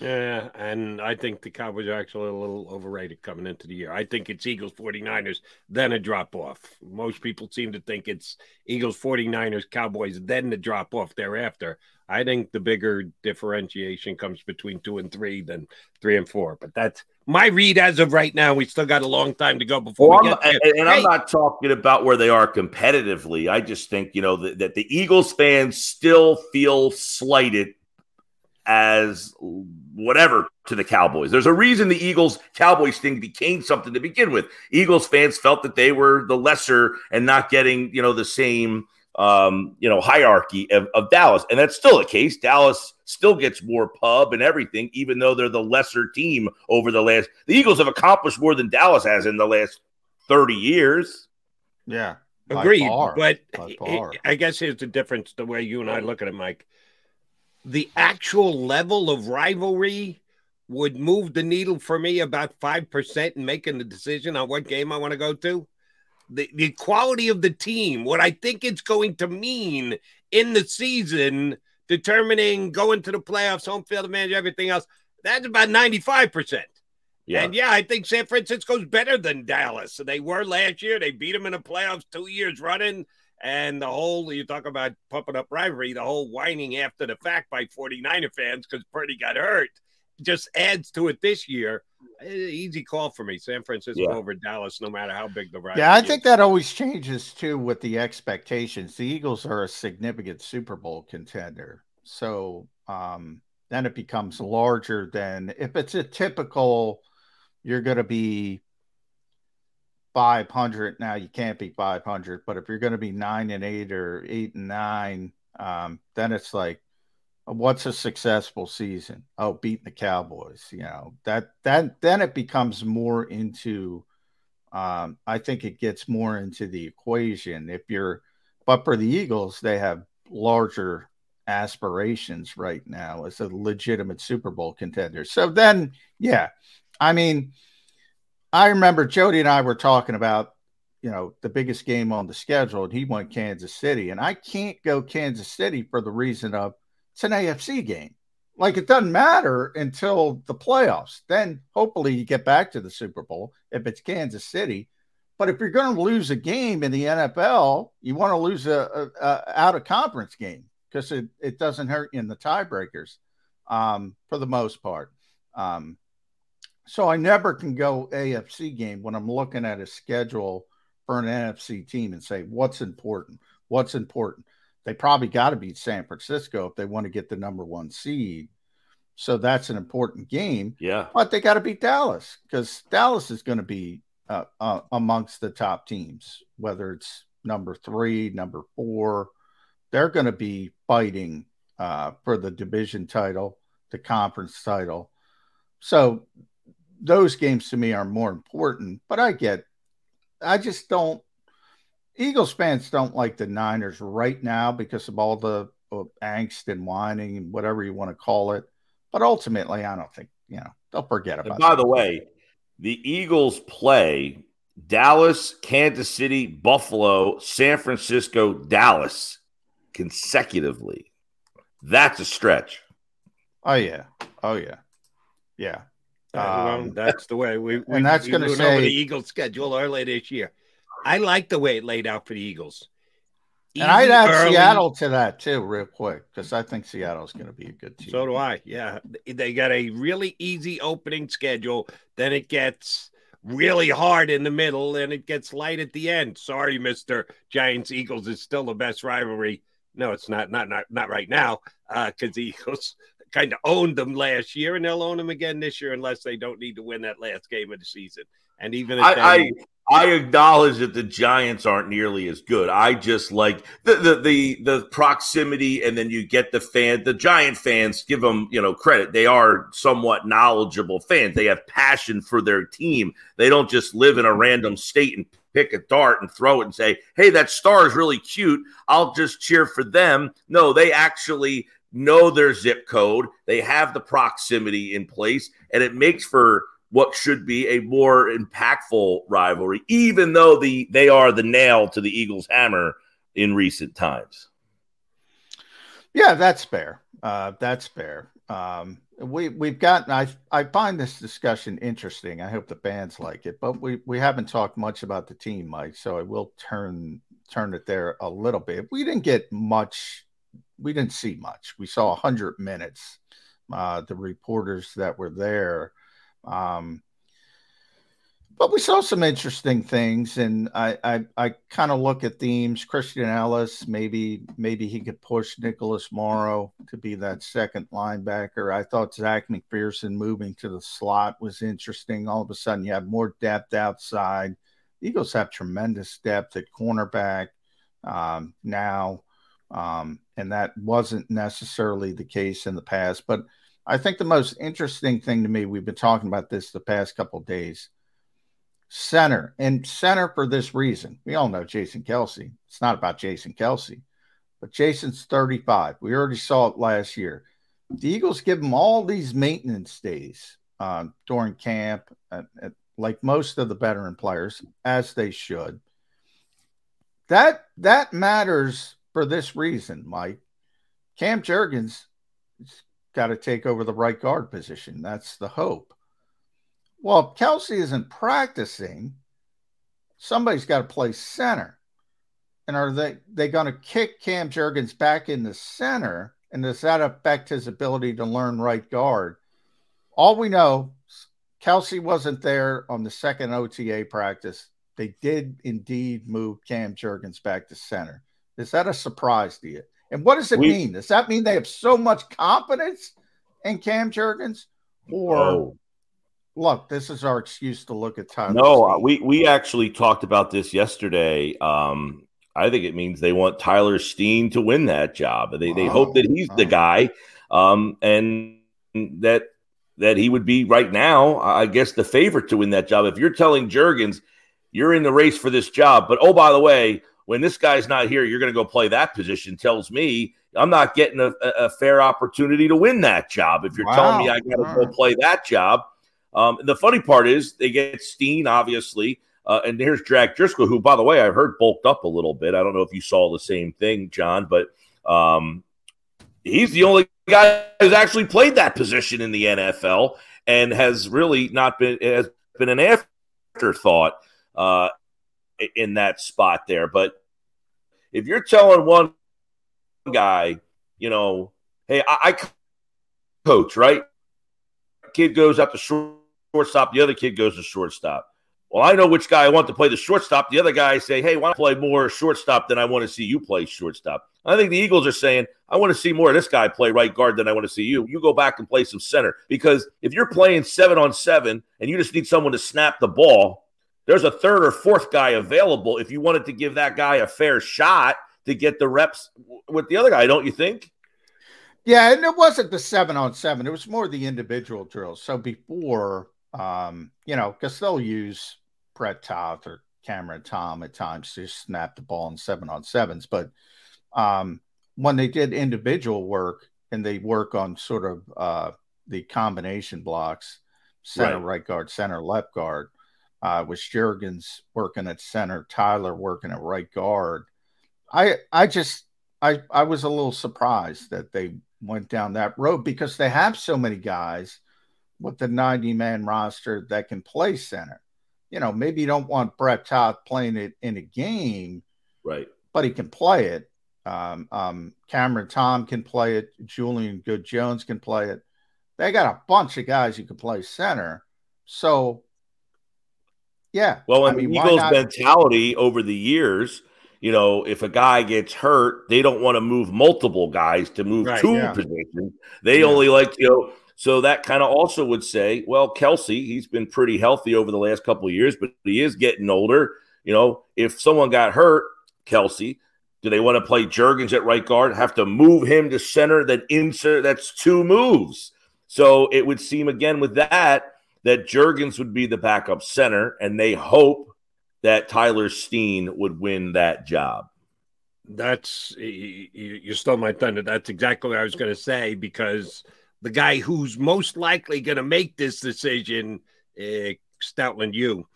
Yeah, and I think the Cowboys are actually a little overrated coming into the year. I think it's Eagles 49ers, then a drop off. Most people seem to think it's Eagles 49ers, Cowboys, then the drop off thereafter. I think the bigger differentiation comes between two and three than three and four. But that's my read as of right now. We still got a long time to go before Well, we get there. and, and I'm not talking about where they are competitively. I just think, you know, that, that the Eagles fans still feel slighted as whatever to the Cowboys. There's a reason the Eagles Cowboys thing became something to begin with. Eagles fans felt that they were the lesser and not getting, you know, the same um, you know, hierarchy of, of Dallas. And that's still the case. Dallas still gets more pub and everything, even though they're the lesser team over the last the Eagles have accomplished more than Dallas has in the last 30 years. Yeah. by Agreed. far, But by far. I guess here's the difference the way you and I look at it, Mike. The actual level of rivalry would move the needle for me about 5% in making the decision on what game I want to go to. The, the quality of the team, what I think it's going to mean in the season, determining going to the playoffs, home field advantage, everything else, that's about 95%. Yeah. And yeah, I think San Francisco's better than Dallas. They were last year. They beat them in the playoffs two years running. And the whole, you talk about pumping up rivalry, the whole whining after the fact by 49er fans because Purdy got hurt just adds to it this year. Eh, Easy call for me. San Francisco Yeah. over Dallas, no matter how big the rivalry Yeah, I is. think that always changes too with the expectations. The Eagles are a significant Super Bowl contender. So um, then it becomes larger than if it's a typical, you're going to be 500. Now you can't be 500, but if you're going to be nine and eight or eight and nine, um, then it's like, what's a successful season? Oh, beating the Cowboys. You know, that, that, then it becomes more into, um, I think it gets more into the equation. If you're, but for the Eagles, they have larger aspirations right now as a legitimate Super Bowl contender. So then, yeah, I mean, I remember Jody and I were talking about, you know, the biggest game on the schedule, and he went Kansas City. And I can't go Kansas City for the reason of it's an AFC game. Like it doesn't matter until the playoffs. Then hopefully you get back to the Super Bowl if it's Kansas City. But if you're going to lose a game in the NFL, you want to lose a, a, a out of conference game because it, it doesn't hurt in the tiebreakers um, for the most part. Um, so I never can go AFC game when I'm looking at a schedule for an NFC team and say what's important. What's important? They probably got to beat San Francisco if they want to get the number one seed. So that's an important game. Yeah. But they got to beat Dallas because Dallas is going to be uh, uh, amongst the top teams, whether it's number three, number four. They're going to be fighting uh, for the division title, the conference title. So those games to me are more important. But I get, I just don't. Eagles fans don't like the Niners right now because of all the uh, angst and whining and whatever you want to call it. But ultimately, I don't think you know they'll forget about. And by that. the way, the Eagles play Dallas, Kansas City, Buffalo, San Francisco, Dallas consecutively. That's a stretch. Oh yeah. Oh yeah. Yeah. Uh, well, Um, that's the way we, we and that's gonna went say- the Eagles schedule earlier this year. I like the way it laid out for the Eagles. And I'd add early. Seattle to that too, real quick, because I think Seattle's going to be a good team. So do I. Yeah. They got a really easy opening schedule. Then it gets really hard in the middle and it gets light at the end. Sorry, Mr. Giants Eagles is still the best rivalry. No, it's not not not, not right now. Uh because the Eagles kind of owned them last year and they'll own them again this year unless they don't need to win that last game of the season. And even if I, they, I I acknowledge that the Giants aren't nearly as good. I just like the, the the the proximity, and then you get the fan. The Giant fans give them you know credit. They are somewhat knowledgeable fans. They have passion for their team. They don't just live in a random state and pick a dart and throw it and say, "Hey, that star is really cute. I'll just cheer for them." No, they actually know their zip code. They have the proximity in place, and it makes for what should be a more impactful rivalry, even though the they are the nail to the Eagles' hammer in recent times. Yeah, that's fair. Uh, that's fair. Um, we we've gotten. I I find this discussion interesting. I hope the fans like it, but we we haven't talked much about the team, Mike. So I will turn turn it there a little bit. We didn't get much. We didn't see much. We saw hundred minutes. Uh, the reporters that were there. Um, but we saw some interesting things, and I I, I kind of look at themes. Christian Ellis, maybe maybe he could push Nicholas Morrow to be that second linebacker. I thought Zech McPhearson moving to the slot was interesting. All of a sudden, you have more depth outside. Eagles have tremendous depth at cornerback um, now, um, and that wasn't necessarily the case in the past. But I think the most interesting thing to me, we've been talking about this the past couple days center and center for this reason. We all know Jason Kelce. It's not about Jason Kelce, but Jason's 35. We already saw it last year. The Eagles give him all these maintenance days uh, during camp, like most of the veteran players, as they should. That that matters for this reason, Mike. Cam Jurgens got to take over the right guard position. That's the hope. Well, if Kelce isn't practicing, somebody's got to play center. And are they they going to kick Cam Jurgens back in the center? And does that affect his ability to learn right guard? All we know, Kelce wasn't there on the second OTA practice. They did indeed move Cam Jurgens back to center. Is that a surprise to you? And what does it We- mean? Does that mean they have so much confidence in Cam Jurgens? Or Oh. look, this is our excuse to look at Tyler. No, we we actually talked about this yesterday. Um, I think it means they want Tyler Steen to win that job. They they hope that he's the guy, um, and that that he would be right now. I guess the favorite to win that job. If you're telling Jurgens you're in the race for this job, but oh by the way, when this guy's not here, you're going to go play that position. Tells me I'm not getting a, a fair opportunity to win that job. If you're telling me I got to go play that job. Um, the funny part is they get Steen, obviously, uh, and here's Jack Driscoll, who, by the way, I've heard bulked up a little bit. I don't know if you saw the same thing, John, but um, he's the only guy who's actually played that position in the NFL and has really not been has been an afterthought uh, in that spot there. But if you're telling one guy, you know, hey, I, I coach, right? Kid goes up to shortstop, the other kid goes to shortstop. Well, I know which guy I want to play the shortstop. The other guy say, "Hey, why don't play more shortstop than I want to see you play shortstop?" I think the Eagles are saying, "I want to see more of this guy play right guard than I want to see you. You go back and play some center because if you're playing seven on seven and you just need someone to snap the ball, there's a third or fourth guy available. If you wanted to give that guy a fair shot to get the reps with the other guy, don't you think?" Yeah, and it wasn't the seven on seven. It was more the individual drills. So before, um, you know, because they'll use Brett Toth or Cameron Tom at times to snap the ball in seven on sevens. But um, when they did individual work and they work on sort of uh, the combination blocks, center, Right. right, guard, center, left guard, uh, with Jurgens working at center, Tyler working at right guard. I I just I I was a little surprised that they went down that road because they have so many guys with the 90 man roster that can play center. You know, maybe you don't want Brett Toth playing it in a game, right? But he can play it. Um, um, Cameron Tom can play it. Julian Good Jones can play it. They got a bunch of guys who can play center. So, yeah. Well, in I mean, the Eagles' mentality over the years, you know, if a guy gets hurt, they don't want to move multiple guys to move Right, two yeah. positions. They Yeah. only like, you know, so that kind of also would say, well, Kelce, he's been pretty healthy over the last couple of years, but he is getting older. You know, if someone got hurt, Kelce, do they want to play Jurgens at right guard? Have to move him to center, then insert? That's two moves. So it would seem again with that that Jurgens would be the backup center, and they hope that Tyler Steen would win that job. That's you, stole my thunder. That's exactly what I was going to say because the guy who's most likely going to make this decision, uh, Stoutland, you,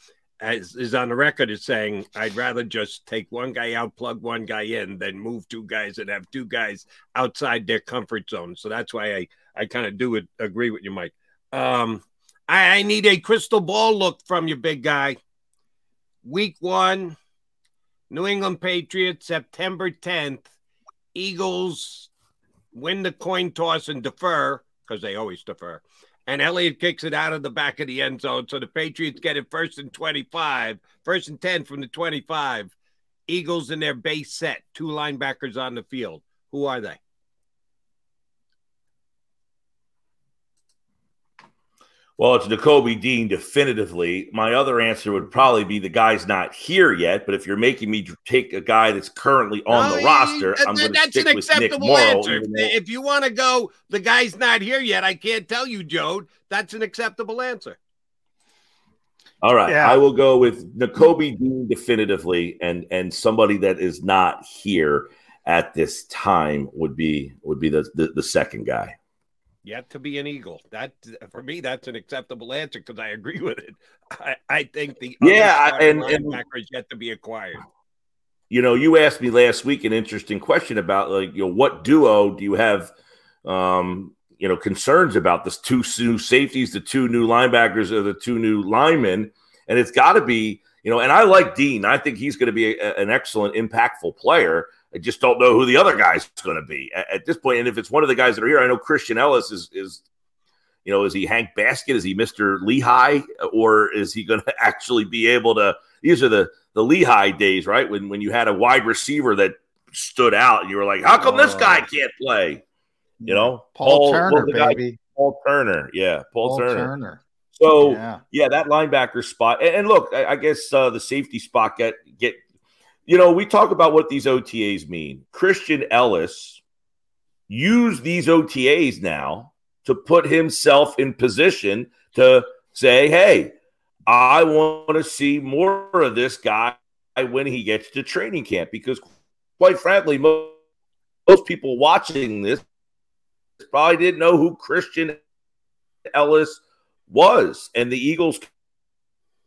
as, is on the record as saying, "I'd rather just take one guy out, plug one guy in, than move two guys and have two guys outside their comfort zone." So that's why I I kind of do agree with you, Mike. Um, I, I need a crystal ball look from you, big guy. Week one, New England Patriots, September 10th. Eagles win the coin toss and defer because they always defer. And Elliott kicks it out of the back of the end zone. So the Patriots get it first and 25, first and 10 from the 25. Eagles in their base set, two linebackers on the field. Who are they? Well, it's Nakobe Dean definitively. My other answer would probably be the guy's not here yet. But if you're making me take a guy that's currently on the No, roster, that- I'm going to that's stick an with Nick acceptable Morrow. answer. If, though- if you want to go, the guy's not here yet. I can't tell you, Joe. That's an acceptable answer. All right, Yeah. I will go with Nakobe Dean definitively, and and somebody that is not here at this time would be would be the the, the second guy. Yet to be an Eagle. That for me, that's an acceptable answer because I agree with it. I, I think the Yeah, and- and- is yet to be acquired. You know, you asked me last week an interesting question about like you know what duo do you have, um, you know, concerns about this two new safeties, the two new linebackers, or the two new linemen, and it's got to be you know, and I like Dean. I think he's going to be a, an excellent, impactful player. I just don't know who the other guy's going to be at, at this point. And if it's one of the guys that are here, I know Christian Ellis is is you know, is he Hank Baskett? Is he Mr. Lehigh? Or is he going to actually be able to? These are the the Lehigh days, right? When when you had a wide receiver that stood out, and you were like, "How come this guy can't play?" You know, Paul what Turner, guy? baby. Paul Turner, yeah, Paul, Paul Turner. Turner. So Yeah. yeah. that linebacker spot, and, and look, I, I guess uh, the safety spot get get. You know, we talk about what these OTAs mean. Christian Ellis used these OTAs now to put himself in position to say, "Hey, I want to see more of this guy when he gets to training camp." Because, quite frankly, most, most people watching this probably didn't know who Christian Ellis was. And the Eagles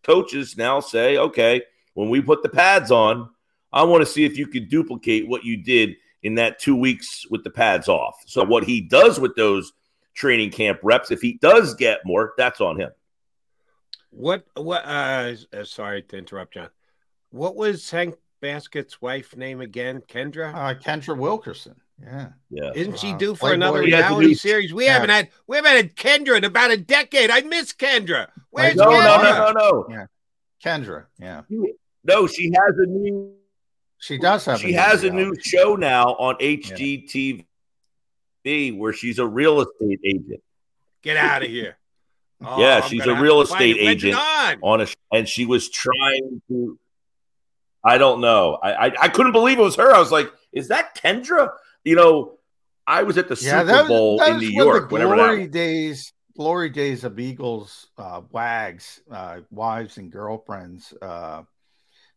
coaches now say, okay, when we put the pads on, I want to see if you could duplicate what you did in that two weeks with the pads off. So, what he does with those training camp reps, if he does get more, that's on him. What? What? Uh, uh, sorry to interrupt, John. What was Hank Baskett's wife name again? Kendra. Uh, Kendra Wilkinson. Yeah. Yeah. Isn't she Uh, due for Playboy- another He has a reality new- series? We yeah. haven't had we haven't had Kendra in about a decade. I miss Kendra. Where's no, no, no, no, no. Yeah. Kendra. Yeah. No, she has a new She does have. she new has a new show now on HGTV where she's a real estate agent. Get out of here. Oh, yeah, I'm she's a real estate it. When's it agent on? on a, and she was trying to. I don't know. I, I I couldn't believe it was her. I was like, "Is that Kendra?" You know, I was at the Yeah, Super that was, Bowl in New York. The Whenever glory that. days, glory days of Eagles, uh, wags, uh, wives and girlfriends. Uh,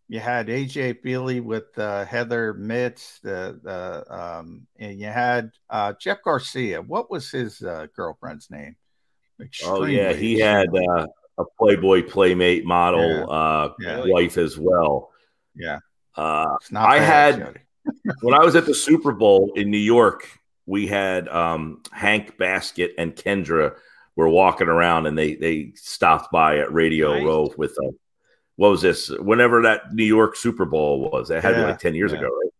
you had AJ Feeley with uh, Heather Mitts, the the um, and you had uh, Jeff Garcia. What was his uh, girlfriend's name? Oh yeah, Extremely he had uh, a Playboy Playmate model Yeah. uh, Yeah. wife as well. Yeah. Uh, I bad, had when I was at the Super Bowl in New York we had um, Hank Baskett and Kendra were walking around, and they they stopped by at Radio Nice. Row with uh, what was this? Whenever that New York Super Bowl was, it had to be Yeah, like ten years yeah. ago, right?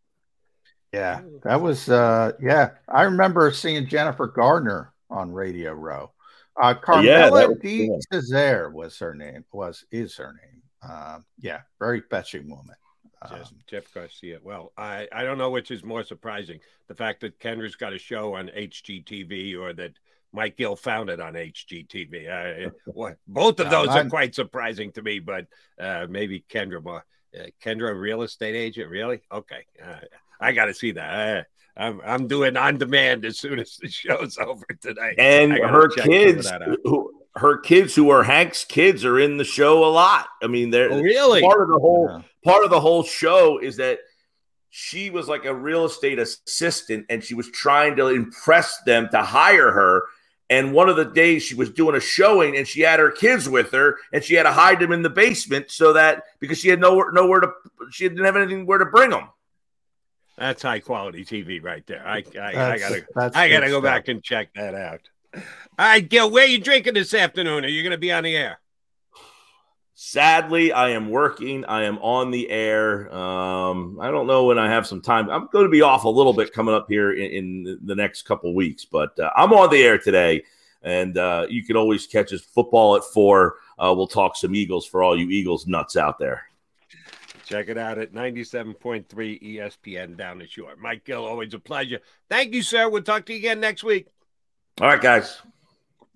Yeah, that was uh yeah. I remember seeing Jennifer Gardner on Radio Row. Uh yeah, that Carmela was D. cool. Cesare was her name, was is her name. Um, yeah, very fetching woman. Jeff, Jeff Garcia. Well, I, I don't know which is more surprising the fact that Kendra's got a show on HGTV or that Mike Gill found it on HGTV. I, what, both of No, those are quite surprising to me, but uh, maybe Kendra. Uh, Kendra, real estate agent? Really? Okay. Uh, I got to see that. Uh, I'm, I'm doing on demand as soon as the show's over today. And her check some of kids, who, her kids who are Hank's kids, are in the show a lot. I mean, they're Oh, really? part of the whole part of the whole show is that she was like a real estate assistant and she was trying to impress them to hire her. And one of the days she was doing a showing and she had her kids with her and she had to hide them in the basement so that because she had nowhere nowhere to she didn't have anything where to bring them. That's high quality TV right there. I I, I gotta I gotta go stuff. back and check that out. All right, Gill, where are you drinking this afternoon? Are you gonna be on the air? Sadly, I am working. I am on the air. Um, I don't know when I have some time. I'm going to be off a little bit coming up here in, in the next couple weeks, but uh, I'm on the air today, and uh, you can always catch us football at four. Uh, we'll talk some Eagles for all you Eagles nuts out there. Check it out at 97.3 ESPN down the shore. Mike Gill, always a pleasure. Thank you, sir. We'll talk to you again next week. All right, guys.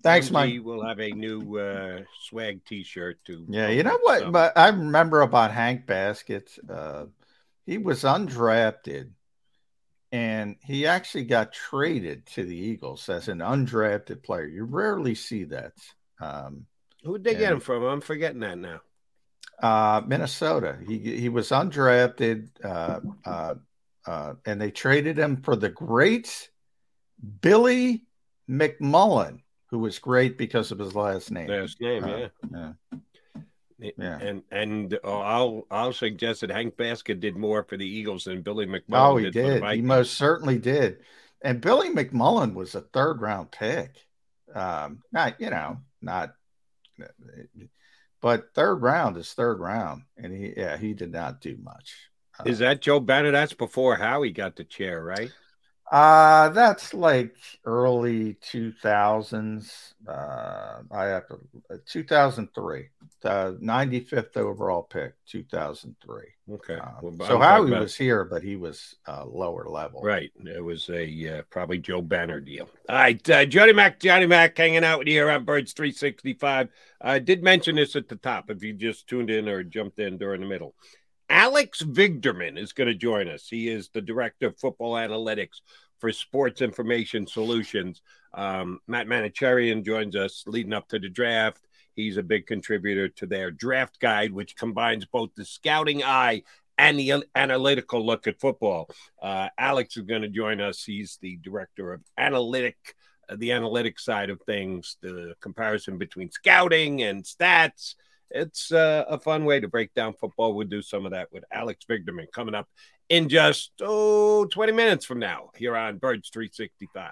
Thanks, Mike. Mike. will have a new uh, swag T-shirt too. Yeah, you know what? So- But I remember about Hank Basketts. Uh, he was undrafted, and he actually got traded to the Eagles as an undrafted player. You rarely see that. Um, Who'd they get him from? I'm forgetting that now. uh, Minnesota. He he was undrafted, uh, uh, uh, and they traded him for the great Billy McMullen, who was great because of his last name. Last name, Uh, yeah. yeah. Yeah. And and uh, I'll I'll suggest that Hank Baskett did more for the Eagles than Billy McMullen. Oh, he for the did. He most certainly did. And Billy McMullen was a third round pick. Um, not you know, not, but third round is third round, and he yeah he did not do much. Is that Joe Banner? That's before Howie got the chair, right? Uh that's like early two thousands. Uh, I have to two thousand three, the ninety fifth overall pick, two thousand three. Okay. Well, So Howie was here, but he was uh, lower level. Right. It was a uh, probably Joe Banner deal. All right. Uh, Johnny Mac, Johnny Mac hanging out with you here on Birds 365. I did mention this at the top if you just tuned in or jumped in during the middle. Alex Vigderman is going to join us. He is the director of football analytics for Sports Information Solutions. Um, Matt Manocherian joins us leading up to the draft. He's a big contributor to their draft guide, which combines both the scouting eye and the analytical look at football. Uh, Alex is going to join us. He's the director of analytic, uh, the analytic side of things, the comparison between scouting and stats. It's uh, a fun way to break down football. We'll do some of that with Alex Vigderman coming up in just oh 20 minutes from now here on Birds 365.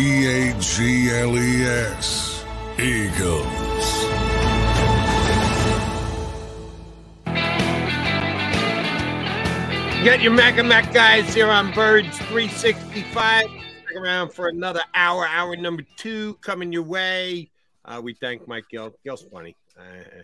E A G L E S. Eagles. Get your Mac and Mac guys here on Birds 365. Stick around for another hour, hour number two coming your way. Uh, we thank Mike Gill. Gill's funny. Uh,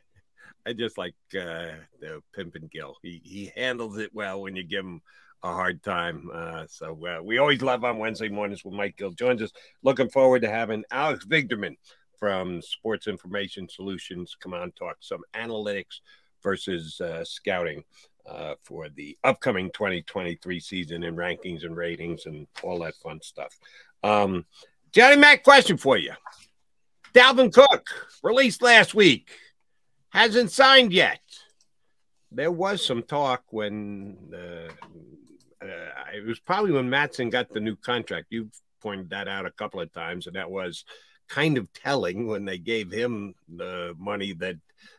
I just like uh, the pimping Gill. He, he handles it well when you give him a hard time. Uh, so uh, we always love on Wednesday mornings when Mike Gill joins us. Looking forward to having Alex Vigderman from Sports Information Solutions come on talk some analytics versus uh, scouting uh, for the upcoming 2023 season and rankings and ratings and all that fun stuff. Um, Johnny Mac, question for you. Dalvin Cook released last week, hasn't signed yet. There was some talk when uh, it was probably when Mattison got the new contract. You pointed that out a couple of times, and that was kind of telling when they gave him the money that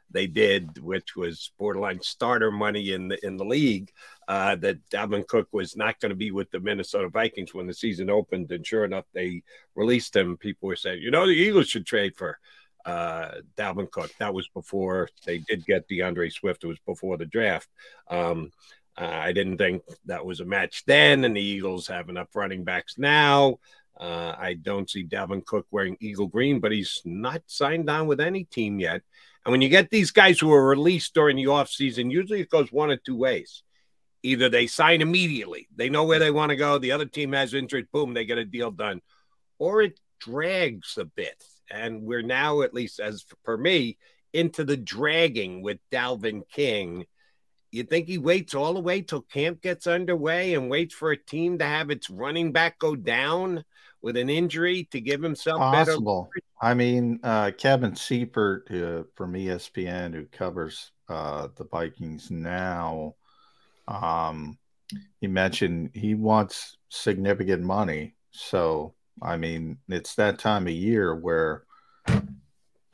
they did, which was borderline starter money in the in the league. Uh, that Dalvin Cook was not going to be with the Minnesota Vikings when the season opened, and sure enough, they released him. People were saying, you know, the Eagles should trade for uh, Dalvin Cook. That was before they did get DeAndre Swift. It was before the draft. Um, uh, I didn't think that was a match then, and the Eagles have enough running backs now. Uh, I don't see Dalvin Cook wearing Eagle green, but he's not signed on with any team yet. And when you get these guys who are released during the offseason, usually it goes one of two ways. Either they sign immediately, they know where they want to go, the other team has interest, boom, they get a deal done, or it drags a bit. And we're now, at least as per me, into the dragging with Dalvin King. You think he waits all the way till camp gets underway and waits for a team to have its running back go down with an injury to give himself Possible. better? I mean, uh, Kevin Seifert uh, from ESPN, who covers uh, the Vikings now, um, he mentioned he wants significant money. So, I mean, it's that time of year where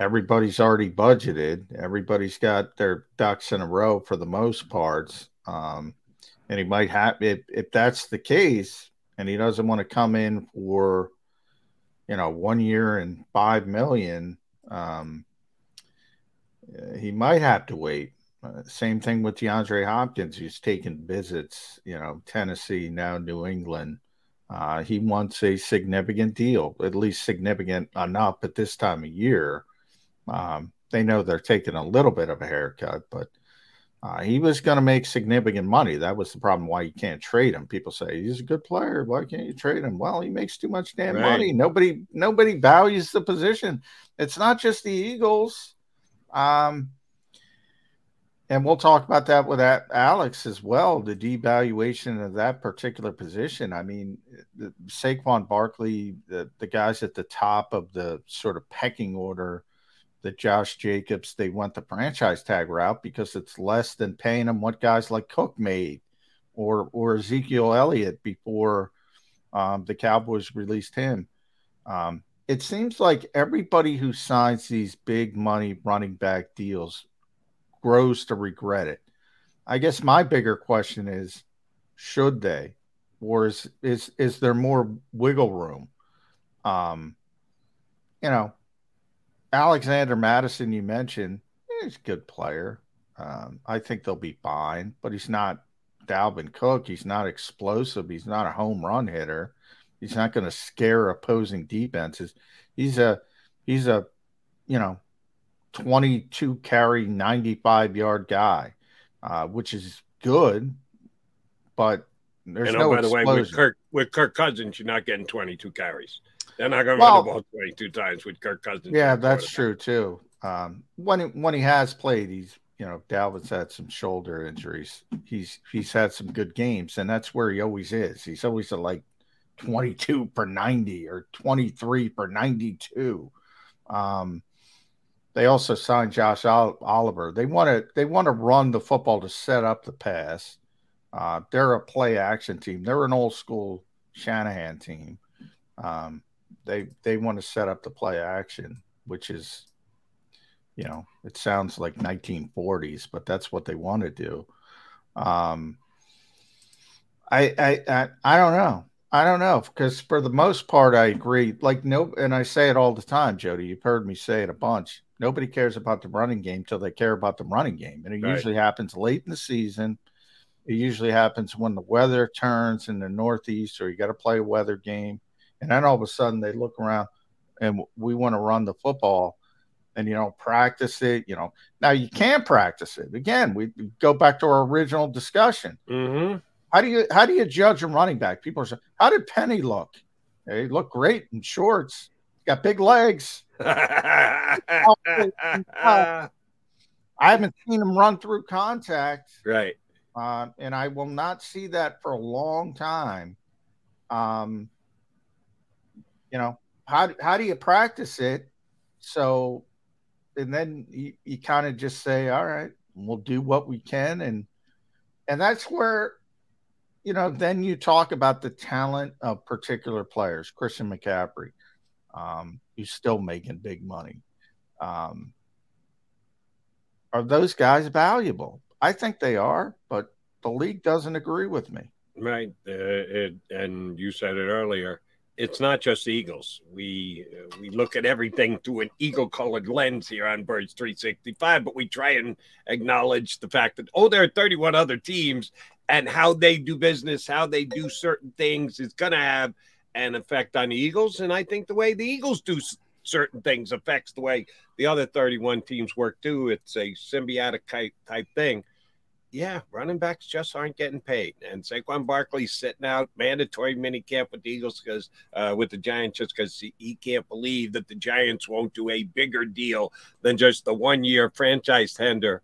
everybody's already budgeted, everybody's got their ducks in a row for the most parts. Um, and he might have, if, if that's the case, and he doesn't want to come in for you know one year and five million um he might have to wait. Uh, same thing with DeAndre Hopkins. He's taking visits you know Tennessee now New England. Uh, he wants a significant deal at least significant enough at this time of year um, they know they're taking a little bit of a haircut but uh, he was going to make significant money. That was the problem why you can't trade him. People say he's a good player. Why can't you trade him? Well, he makes too much damn Right. money. Nobody, nobody values the position. It's not just the Eagles. Um, and we'll talk about that with that Alex as well. The devaluation of that particular position. I mean, the, Saquon Barkley, the the guys at the top of the sort of pecking order that Josh Jacobs, they went the franchise tag route because it's less than paying them what guys like Cook made or or Ezekiel Elliott before um, the Cowboys released him. Um, it seems like everybody who signs these big money running back deals grows to regret it. I guess my bigger question is, should they, or is is is there more wiggle room? Um, you know, Alexander Mattison, you mentioned, he's a good player. Um, I think they'll be fine, but he's not Dalvin Cook. He's not explosive. He's not a home run hitter. He's not going to scare opposing defenses. He's a he's a, you know, 22 carry, 95 yard guy, uh, which is good, but there's and no oh, by the way, with explosion. Kirk with Kirk Cousins, you're not getting 22 carries. They're not going to Well- run the ball 22 times with Kirk Cousins. Yeah, that's true too. Um, when he, when he has played, he's you know Dalvin's had some shoulder injuries. He's he's had some good games, and that's where he always is. He's always at like twenty two per ninety or twenty three per ninety two. Um, they also signed Josh Oliver. They want to they want to run the football to set up the pass. Uh, they're a play action team. They're an old school Shanahan team. Um, they they want to set up the play action, which is, you know, it sounds like 1940s, but that's what they want to do. Um, I I I, I don't know. I don't know because for the most part, I agree. Like no, and I say it all the time, Jody. You've heard me say it a bunch. Nobody cares about the running game till they care about the running game, and it Right. usually happens late in the season. It usually happens when the weather turns in the Northeast, or you got to play a weather game, and then all of a sudden they look around and we want to run the football, and you don't practice it. You know, now you can practice it. Again, we we go back to our original discussion. Mm-hmm. How do you how do you judge a running back? People are saying, "How did Penny look? He looked great in shorts. Got big legs." I haven't seen him run through contact, right. uh, and I will not see that for a long time. Um, you know how how do you practice it? So, and then you, you kind of just say, "All right, we'll do what we can," and and that's where you know then you talk about the talent of particular players. Christian McCaffrey, um, he's still making big money. Um, are those guys valuable? I think they are, but the league doesn't agree with me. Right. Uh, it, and you said it earlier. It's not just the Eagles. We we look at everything through an eagle-colored lens here on Birds 365, but we try and acknowledge the fact that oh, there are 31 other teams, and how they do business, how they do certain things is going to have an effect on the Eagles. And I think the way the Eagles do certain things affects the way the other 31 teams work too. It's a symbiotic type thing yeah, running backs just aren't getting paid. And Saquon Barkley's sitting out mandatory minicamp with the Eagles because uh, with the Giants just because he, can't believe that the Giants won't do a bigger deal than just the one year franchise tender.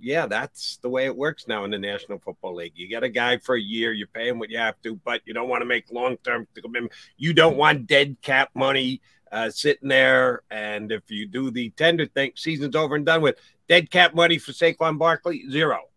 Yeah, that's the way it works now in the National Football League. You get a guy for a year, you pay him what you have to, but you don't want to make long term commitment. You don't want dead cap money uh, sitting there. And if you do the tender thing, season's over and done with. Dead cap money for Saquon Barkley, zero.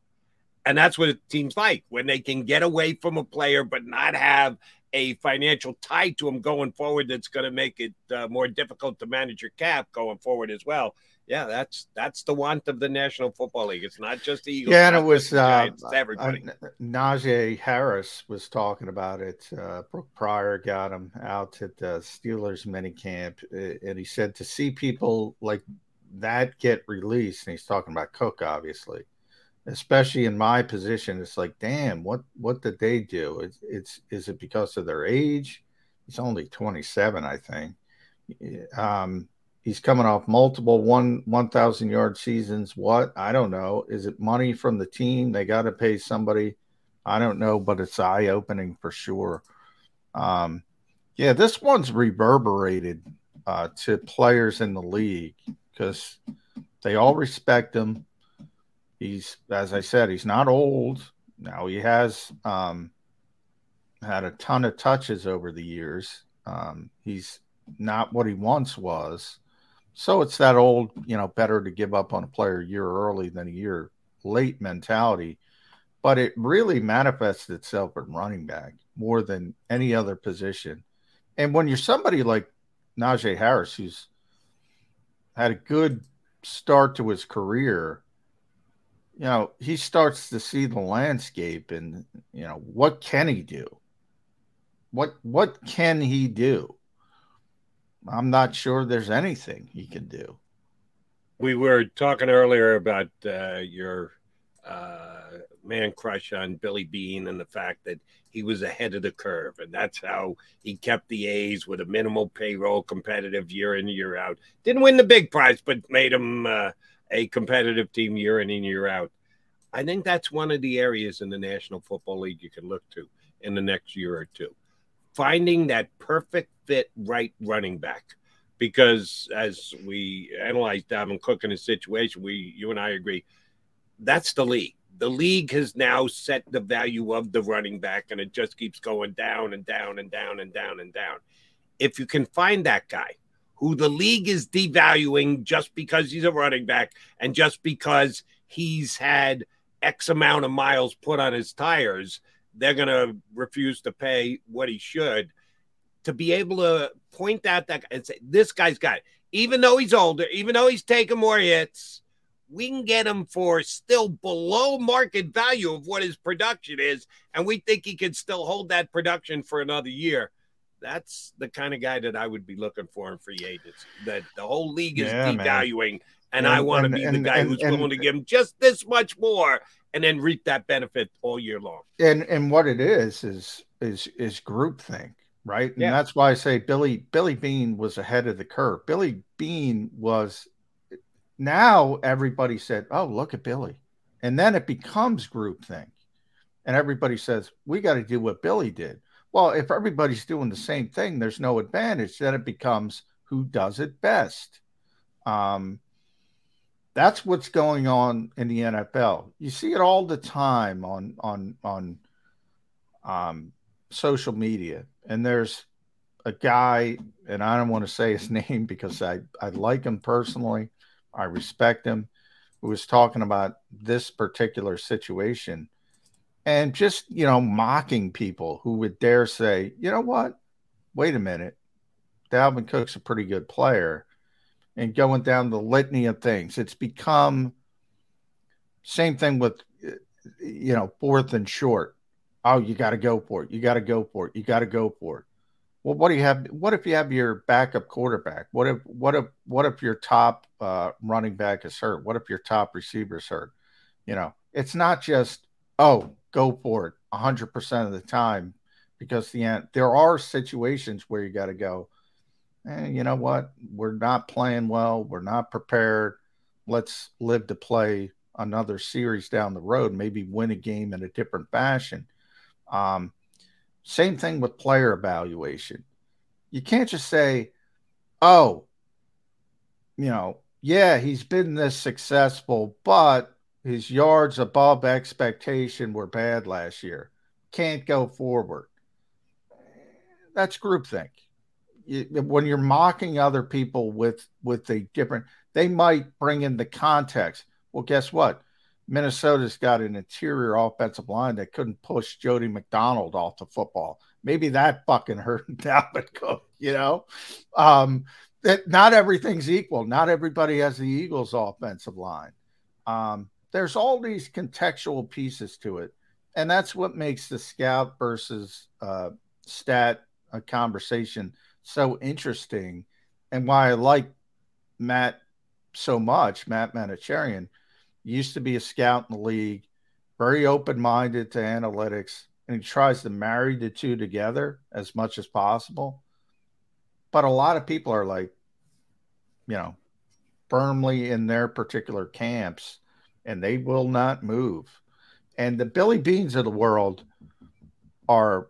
And that's what it seems like when they can get away from a player but not have a financial tie to him going forward that's going to make it uh, more difficult to manage your cap going forward as well. Yeah, that's that's the want of the National Football League. It's not just the Eagles. yeah, and it was uh, Giants, everybody. uh, Najee Harris was talking about it. Uh, Brooke Pryor got him out at the Steelers minicamp, and he said to see people like that get released, and he's talking about Cook, obviously, especially in my position. It's like, damn, what what did they do? It's, it's is it because of their age? He's only twenty seven, I think. Um, he's coming off multiple one one thousand yard seasons. What I don't know. Is it money from the team? They got to pay somebody. I don't know, but it's eye opening for sure. Um, yeah, this one's reverberated uh, to players in the league because they all respect him. He's, as I said, he's not old. Now he has um, had a ton of touches over the years. Um, he's not what he once was. So it's that old, you know, better to give up on a player a year early than a year late mentality. But it really manifests itself in running back more than any other position. And when you're somebody like Najee Harris, who's had a good start to his career, you know, he starts to see the landscape and, you know, what can he do? What what can he do? I'm not sure there's anything he can do. we were talking earlier about uh, your uh, man crush on Billy Beane and the fact that he was ahead of the curve, and that's how he kept the A's with a minimal payroll, competitive year in year out. Didn't win the big prize, but made them uh, a competitive team year in and year out. I think that's one of the areas in the National Football League you can look to in the next year or two. Finding that perfect fit right running back. Because as we analyze Dalvin Cook in his situation, we you and I agree that's the league. The league has now set the value of the running back, and it just keeps going down and down and down and down and down. If you can find that guy who the league is devaluing just because he's a running back and just because he's had X amount of miles put on his tires, they're going to refuse to pay what he should. To be able to point out that and say, this guy's got it. Even though he's older, even though he's taking more hits, we can get him for still below market value of what his production is. And we think he can still hold that production for another year. That's the kind of guy that I would be looking for in free agency. That the whole league is Yeah, devaluing, and And- I want to and- be the guy and- who's and- willing to give him just this much more and then reap that benefit all year long. and and what it is is is is groupthink, right? And Yeah. that's why I say Billy Billy Beane was ahead of the curve. Billy Beane was now everybody said, "Oh, look at Billy," and then it becomes groupthink, and everybody says we got to do what Billy did. Well, if everybody's doing the same thing, there's no advantage. Then it becomes who does it best. Um, that's what's going on in the NFL. You see it all the time on on on um, social media, and there's a guy, and I don't want to say his name because I I like him personally, I respect him, who was talking about this particular situation, and just you know mocking people who would dare say, you know what, wait a minute, Dalvin Cook's a pretty good player and going down the litany of things. It's become same thing with you know fourth and short. Oh, you got to go for it. You got to go for it. You got to go for it. Well, what do you have? What if you have your backup quarterback? What if what if what if your top uh, running back is hurt? What if your top receiver is hurt? You know, it's not just oh go for it hundred percent of the time because the end there are situations where you got to go eh, you know what? We're not playing well. We're not prepared. Let's live to play another series down the road, maybe win a game in a different fashion. Um, same thing with player evaluation. You can't just say, oh, you know, yeah, he's been this successful, but his yards above expectation were bad last year. Can't go forward. That's groupthink. When you're mocking other people with with a different they might bring in the context. Well guess what? Minnesota's got an interior offensive line that couldn't push jody mcdonald off the football. Maybe that fucking hurt dalvin cook you know? Um that not everything's equal. Not everybody has the eagles offensive line. Um there's all these contextual pieces to it and that's what makes the scout versus uh stat a conversation so interesting and why I like Matt so much, Matt Manocherian, used to be a scout in the league, very open minded to analytics, and he tries to marry the two together as much as possible. But a lot of people are like, you know, firmly in their particular camps and they will not move. And the Billy Beanes of the world are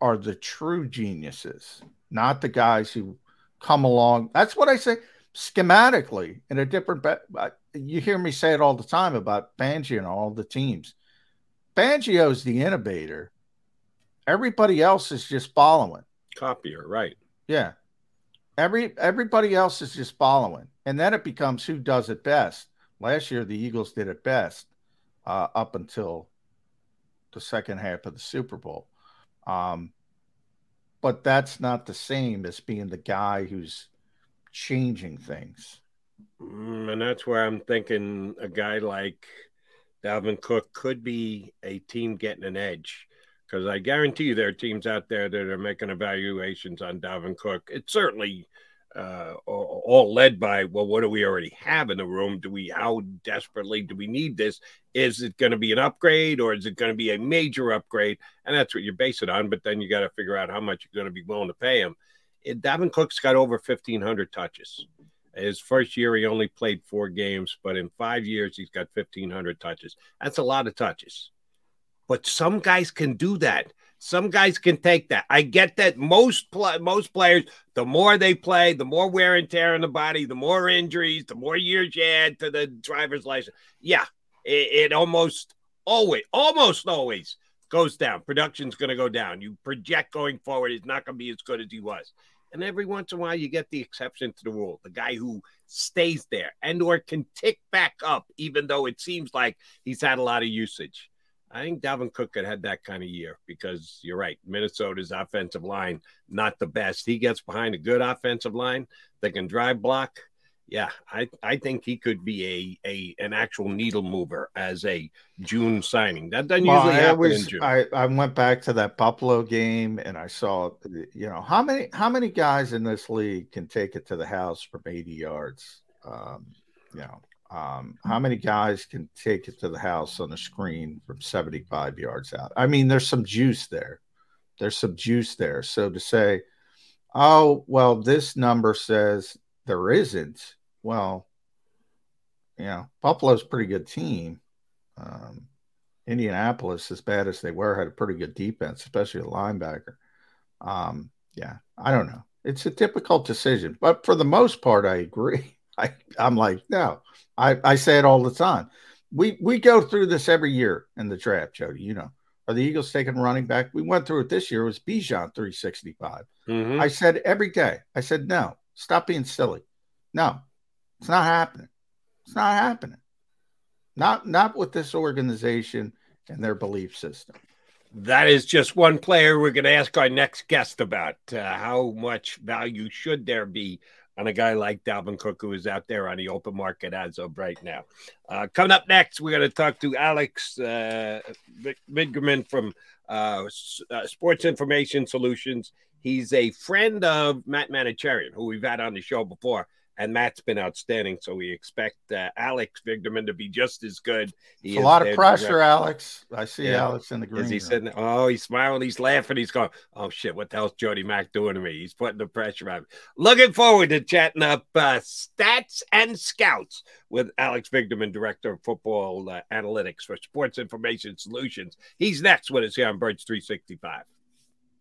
are the true geniuses, not the guys who come along. That's what I say schematically in a different. You hear me say it all the time about Fangio and all the teams. Fangio's the innovator. Everybody else is just following. Copier, right? Yeah. Every everybody else is just following, and then it becomes who does it best. Last year, the Eagles did it best uh, up until the second half of the Super Bowl. Um, but that's not the same as being the guy who's changing things. Mm, and that's where I'm thinking a guy like Dalvin Cook could be a team getting an edge. Because I guarantee you there are teams out there that are making evaluations on Dalvin Cook. It's certainly uh, all led by well, what do we already have in the room? Do we how desperately do we need this? Is it going to be an upgrade or is it going to be a major upgrade? And that's what you base it on. But then you got to figure out how much you're going to be willing to pay him. It, Dalvin Cook's got over 1,500 touches. His first year, he only played four games, but in five years, he's got 1,500 touches. That's a lot of touches. But some guys can do that. Some guys can take that. I get that most pl- most players, the more they play, the more wear and tear in the body, the more injuries, the more years you add to the driver's license. Yeah, it, it almost always, almost always goes down. Production's going to go down. You project going forward, he's not going to be as good as he was. And every once in a while, you get the exception to the rule, the guy who stays there and or can tick back up, even though it seems like he's had a lot of usage. I think Dalvin Cook had had that kind of year because you're right. Minnesota's offensive line, not the best. He gets behind a good offensive line that can drive block. Yeah, I, I think he could be a, a an actual needle mover as a June signing. That doesn't Well, usually I happen was- in June. I, I went back to that Buffalo game and I saw, you know, how many how many guys in this league can take it to the house from 80 yards? Um, you know, um, how many guys can take it to the house on a screen from 75 yards out? I mean, there's some juice there. There's some juice there. So to say, oh, well, this number says there isn't, well, you know, Buffalo's pretty good team. Um, Indianapolis, as bad as they were, had a pretty good defense, especially a linebacker. Um, yeah, I don't know. It's a difficult decision, but for the most part, I agree. I, I'm like, no, I, I say it all the time. We we go through this every year in the draft, Jody. You know, are the Eagles taking running back? We went through it this year. It was Bijan 365. Mhm. I said every day. I said no. Stop being silly. No, it's not happening. It's not happening. Not not with this organization and their belief system. That is just one player we're going to ask our next guest about. Uh, how much value should there be on a guy like Dalvin Cook, who is out there on the open market as of right now? Uh, coming up next, we're going to talk to Alex uh, from uh, S- uh, Sports Information Solutions. He's a friend of Matt Manocherian, who we've had on the show before. And Matt's been outstanding, so we expect uh, Alex Vigderman to be just as good. A lot of pressure, Alex. I see Yeah. Alex in the green. Is he room. sitting? Oh, he's smiling. He's laughing. He's going, "Oh shit! What the hell's Jody Mack doing to me?" He's putting the pressure on. me. Looking forward to chatting up uh, stats and scouts with Alex Vigderman, director of football uh, analytics for Sports Information Solutions. He's next with us here on Birds 365.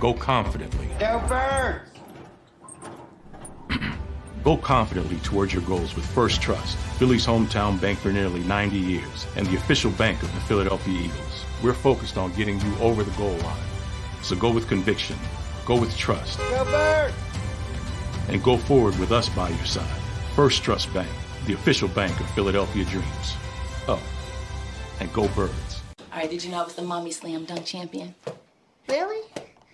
Go confidently. Go Birds! Go confidently towards your goals with First Trust, Philly's hometown bank for nearly 90 years, and the official bank of the Philadelphia Eagles. We're focused on getting you over the goal line. So go with conviction, go with trust, Go Birds! and go forward with us by your side. First Trust Bank, the official bank of Philadelphia Dreams. Oh, and go Birds. All right, did you know I was the mommy slam dunk champion? Really?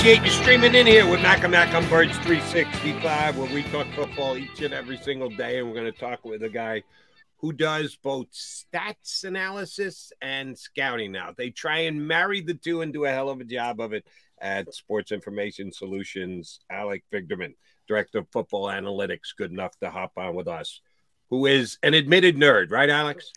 Appreciate you streaming in here with Mac and Mac on Birds 365, where we talk football each and every single day. And we're going to talk with a guy who does both stats analysis and scouting now. They try and marry the two and do a hell of a job of it at Sports Information Solutions. Alec Vigderman, Director of Football Analytics, good enough to hop on with us, who is an admitted nerd, right, Alex?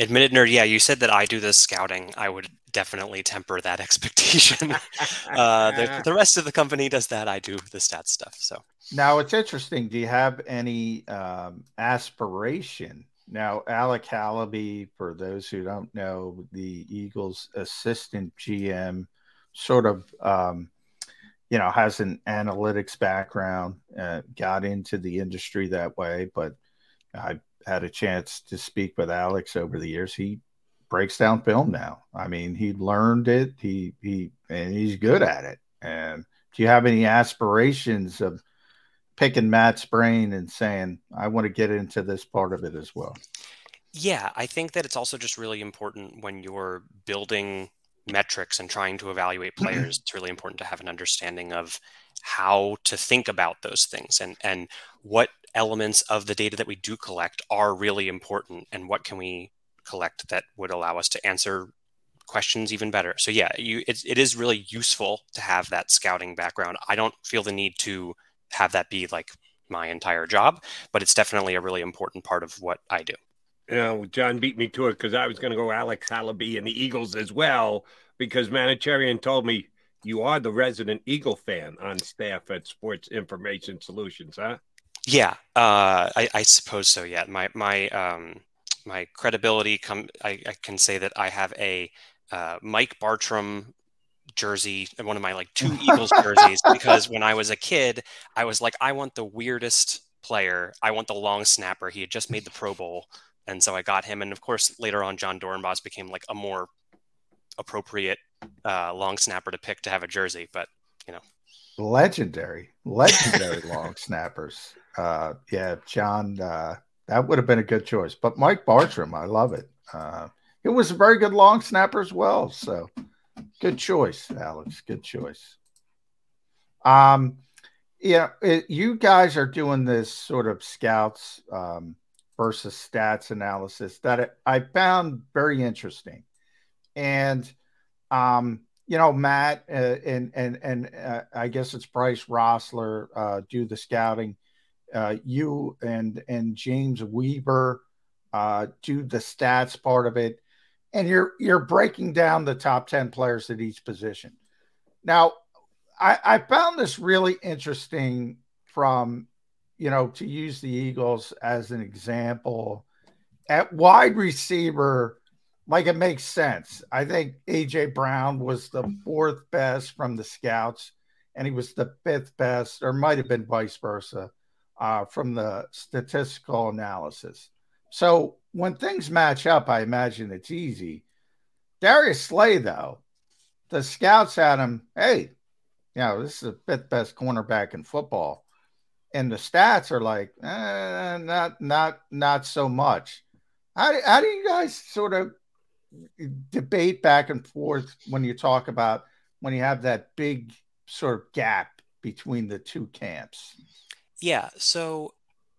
Admitted nerd, yeah. You said that I do the scouting. I would definitely temper that expectation. uh, the, the rest of the company does that. I do the stats stuff. So Now it's interesting. Do you have any um, aspiration? Now, Alec Halaby, for those who don't know, the Eagles' assistant GM, sort of, um, you know, has an analytics background, uh, got into the industry that way. But I had a chance to speak with Alex over the years. He breaks down film now. I mean, he learned it. He he and he's good at it. And do you have any aspirations of picking Matt's brain and saying, I want to get into this part of it as well? Yeah, I think that it's also just really important when you're building metrics and trying to evaluate players. it's really important to have an understanding of how to think about those things and and what elements of the data that we do collect are really important and what can we collect that would allow us to answer questions even better. So yeah, you it, it is really useful to have that scouting background. I don't feel the need to have that be like my entire job, but it's definitely a really important part of what I do. You know, John beat me to it because I was going to go Alex Halaby and the Eagles as well because Manocherian told me you are the resident Eagle fan on staff at Sports Information Solutions, huh? Yeah, uh, I, I suppose so. Yeah, my my um, my credibility come. I, I can say that I have a uh, Mike Bartrum jersey, one of my like two Eagles jerseys, because when I was a kid, I was like, I want the weirdest player. I want the long snapper. He had just made the Pro Bowl, and so I got him. And of course, later on, Jon Dorenbos became like a more appropriate uh, long snapper to pick to have a jersey. But you know, legendary, legendary long snappers. Uh, yeah, John, uh, that would have been a good choice. But Mike Bartrum, I love it. Uh, it was a very good long snapper as well. So good choice, Alex. Good choice. Um, yeah, it, you guys are doing this sort of scouts um, versus stats analysis that I found very interesting, and um, you know, Matt uh, and and and uh, I guess it's Bryce Rossler uh, do the scouting. Uh, you and and James Weaver uh, do the stats part of it, and you're you're breaking down the top ten players at each position. Now, I, I found this really interesting from you know to use the Eagles as an example at wide receiver like it makes sense. I think AJ Brown was the fourth best from the scouts, and he was the fifth best, or might have been vice versa, uh, from the statistical analysis. So when things match up, I imagine it's easy. Darius Slay, though, the scouts had him, hey, you know, this is the fifth best cornerback in football. And the stats are like, eh, not not not so much. How how do you guys sort of debate back and forth when you talk about when you have that big sort of gap between the two camps? Yeah. So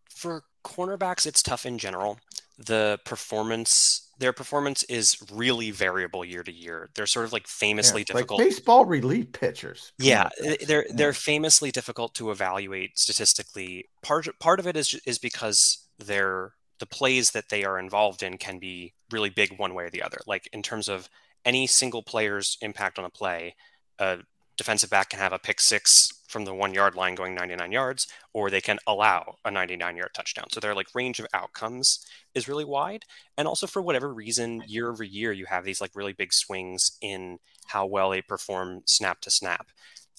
for cornerbacks, it's tough in general. The performance their performance is really variable year to year. They're sort of like famously Yeah, difficult. Like baseball relief pitchers. Yeah, they're they're famously difficult to evaluate statistically. Part part of it is is because they're the plays that they are involved in can be really big one way or the other. Like in terms of any single player's impact on a play, a defensive back can have a pick six from the one yard line going 99 yards, or they can allow a 99 yard touchdown. So their like range of outcomes is really wide. And also for whatever reason, year over year, you have these like really big swings in how well they perform snap to snap.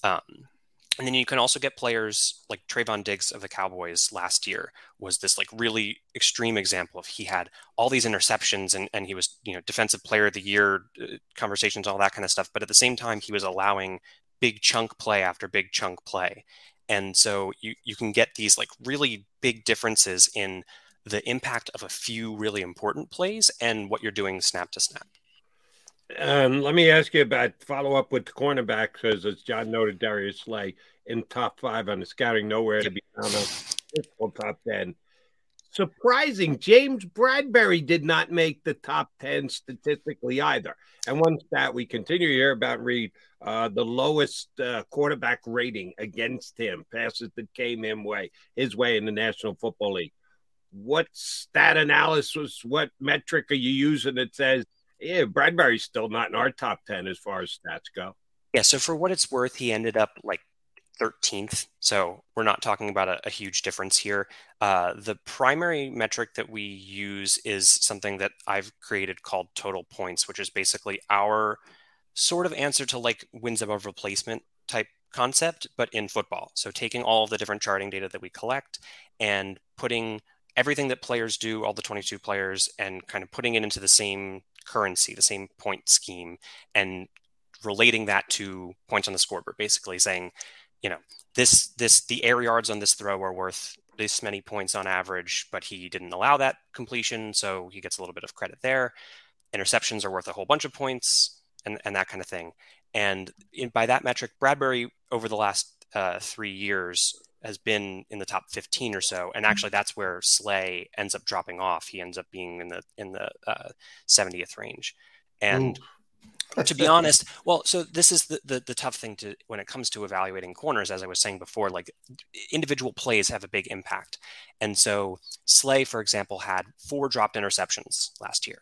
Um, and then you can also get players like Trevon Diggs of the Cowboys last year was this like really extreme example of he had all these interceptions and, and he was, you know, defensive player of the year uh, conversations, all that kind of stuff. But at the same time, he was allowing big chunk play after big chunk play. And so you, you can get these like really big differences in the impact of a few really important plays and what you're doing snap to snap. Um, let me ask you about follow up with the cornerback because, as John noted, Darius Slay in top five on the scouting, nowhere to be found on top 10. Surprising, James Bradberry did not make the top 10 statistically either. And one stat we continue to hear about Reed uh, the lowest uh, quarterback rating against him, passes that came him way his way in the National Football League. What stat analysis, what metric are you using that says, yeah, Bradberry's still not in our top 10 as far as stats go? Yeah, so for what it's worth, he ended up like 13th. So we're not talking about a, a huge difference here. Uh, the primary metric that we use is something that I've created called total points, which is basically our sort of answer to like wins above replacement type concept, but in football. So taking all of the different charting data that we collect and putting everything that players do, all the 22 players, and kind of putting it into the same currency, the same point scheme, and relating that to points on the scoreboard, basically saying, you know, this this the air yards on this throw are worth this many points on average, but he didn't allow that completion, so he gets a little bit of credit there. Interceptions are worth a whole bunch of points, and and that kind of thing. And in, by that metric, Bradberry over the last uh, three years has been in the top 15 or so and actually that's where slay ends up dropping off he ends up being in the in the uh, 70th range and to be honest well so this is the, the, the tough thing to when it comes to evaluating corners as i was saying before like individual plays have a big impact and so slay for example had four dropped interceptions last year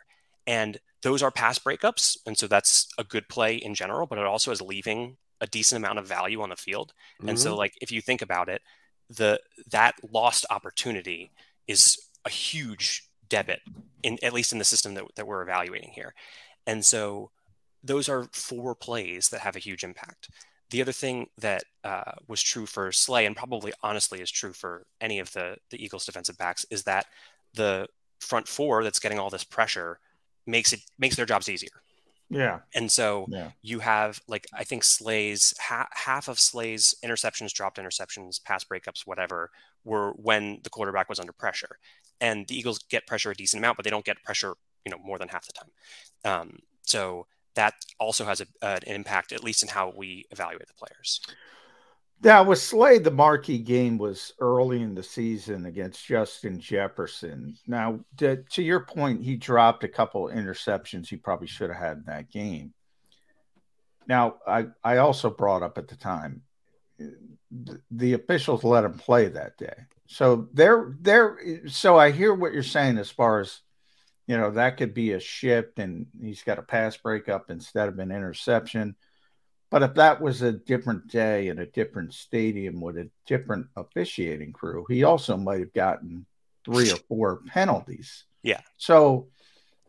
and those are pass breakups and so that's a good play in general but it also is leaving a decent amount of value on the field. And mm-hmm. so like if you think about it, the that lost opportunity is a huge debit in at least in the system that, that we're evaluating here. And so those are four plays that have a huge impact. The other thing that uh, was true for Slay and probably honestly is true for any of the the Eagles defensive backs is that the front four that's getting all this pressure makes it makes their jobs easier. Yeah. And so Yeah. you have like I think Slay's ha- half of Slay's interceptions, dropped interceptions, pass breakups, whatever, were when the quarterback was under pressure. And the Eagles get pressure a decent amount, but they don't get pressure, you know, more than half the time. Um, so that also has a, uh, an impact, at least in how we evaluate the players. Now, with Slade, the marquee game was early in the season against Justin Jefferson. Now, to, to your point, he dropped a couple interceptions he probably should have had in that game. Now, I, I also brought up at the time the, the officials let him play that day. So they're they're so I hear what you're saying as far as you know that could be a shift and he's got a pass breakup instead of an interception. But if that was a different day in a different stadium with a different officiating crew, he also might have gotten three or four penalties. Yeah. So,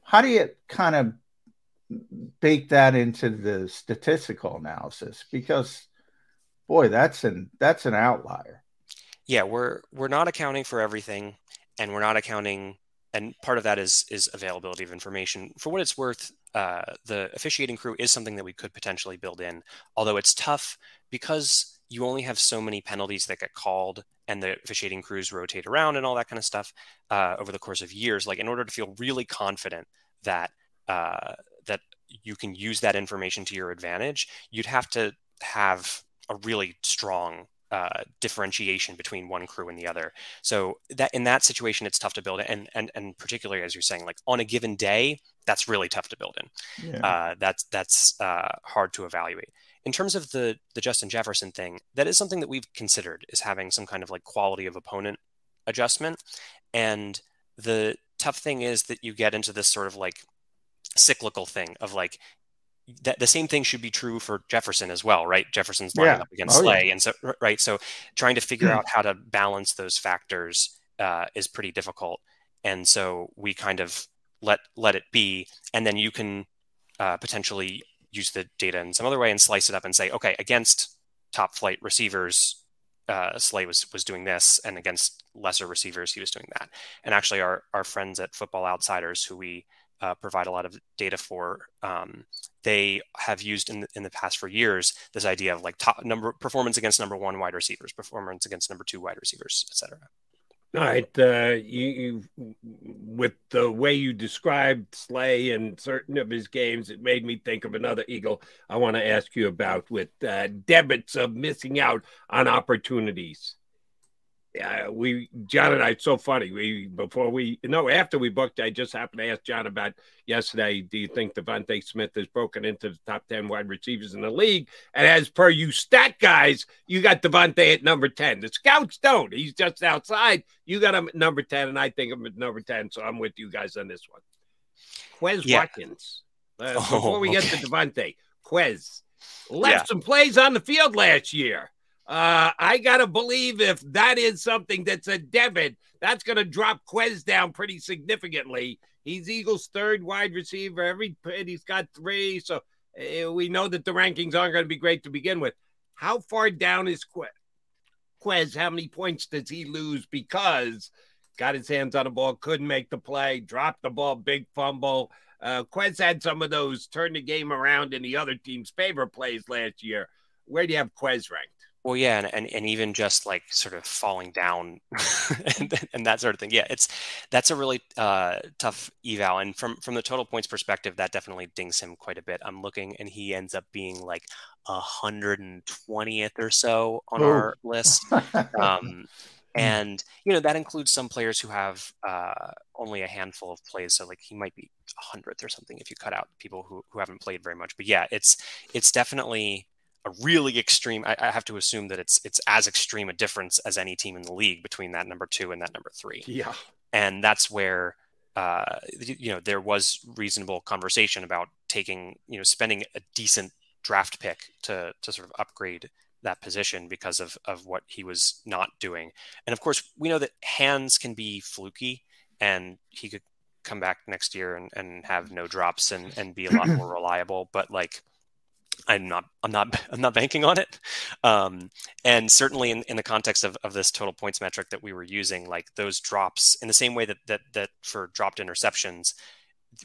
how do you kind of bake that into the statistical analysis? Because, boy, that's an that's an outlier. Yeah, we're we're not accounting for everything, and we're not accounting, and part of that is is availability of information. For what it's worth, uh, the officiating crew is something that we could potentially build in, although it's tough because you only have so many penalties that get called and the officiating crews rotate around and all that kind of stuff uh, over the course of years. Like in order to feel really confident that uh, that you can use that information to your advantage, you'd have to have a really strong uh, differentiation between one crew and the other. So that in that situation, it's tough to build it, and and and particularly as you're saying, like on a given day, that's really tough to build in. Yeah. Uh, that's that's uh, hard to evaluate. In terms of the the Justin Jefferson thing, that is something that we've considered is having some kind of like quality of opponent adjustment, and the tough thing is that you get into this sort of like cyclical thing of like that the same thing should be true for Jefferson as well, right? Jefferson's lining Yeah. up against Oh, yeah. Slay, and so right. So trying to figure Hmm. out how to balance those factors uh, is pretty difficult, and so we kind of let let it be, and then you can uh, potentially use the data in some other way and slice it up and say, okay, against top flight receivers, uh, Slay was was doing this, and against lesser receivers, he was doing that. And actually, our our friends at Football Outsiders, who we uh, provide a lot of data for, um, they have used in the, in the past for years this idea of like top number performance against number one wide receivers, performance against number two wide receivers, etc. All right, uh, you, you with the way you described Slay and certain of his games, it made me think of another Eagle I want to ask you about with uh, debits of missing out on opportunities. Yeah, we John and I. It's so funny. We before we no after we booked, I just happened to ask John about yesterday. Do you think DeVonta Smith has broken into the top ten wide receivers in the league? And as per you stat guys, you got DeVonta at number ten. The scouts don't. He's just outside. You got him at number ten, and I think I'm at number ten. So I'm with you guys on this one. Quez Yeah. Watkins. Uh, Oh, before we get to DeVonta, Quez left Yeah. some plays on the field last year. Uh, I gotta believe if that is something that's a debit, that's gonna drop Quez down pretty significantly. He's Eagles' third wide receiver. Every pit he's got three, so uh, we know that the rankings aren't going to be great to begin with. How far down is Quez? Quez, how many points does he lose because got his hands on the ball, couldn't make the play, dropped the ball, big fumble. Uh, Quez had some of those turn the game around in the other team's favor plays last year. Where do you have Quez ranked? Well, yeah, and, and, and even just like sort of falling down and, and that sort of thing. Yeah, it's that's a really uh, tough eval, and from from the total points perspective, that definitely dings him quite a bit. I'm looking, and he ends up being like a hundred and twentieth or so on Oh. our list. Um, and you know that includes some players who have uh, only a handful of plays, so like he might be a hundredth or something if you cut out people who who haven't played very much. But yeah, it's it's definitely a really extreme. I, I have to assume that it's it's as extreme a difference as any team in the league between that number two and that number three. Yeah. and that's where uh, you know there was reasonable conversation about taking you know spending a decent draft pick to to sort of upgrade that position because of of what he was not doing. And of course, we know that hands can be fluky, and he could come back next year and, and have no drops and and be a lot more reliable. But like. I'm not I'm not I'm not banking on it. Um, and certainly in, in the context of, of this total points metric that we were using, like those drops in the same way that that that for dropped interceptions,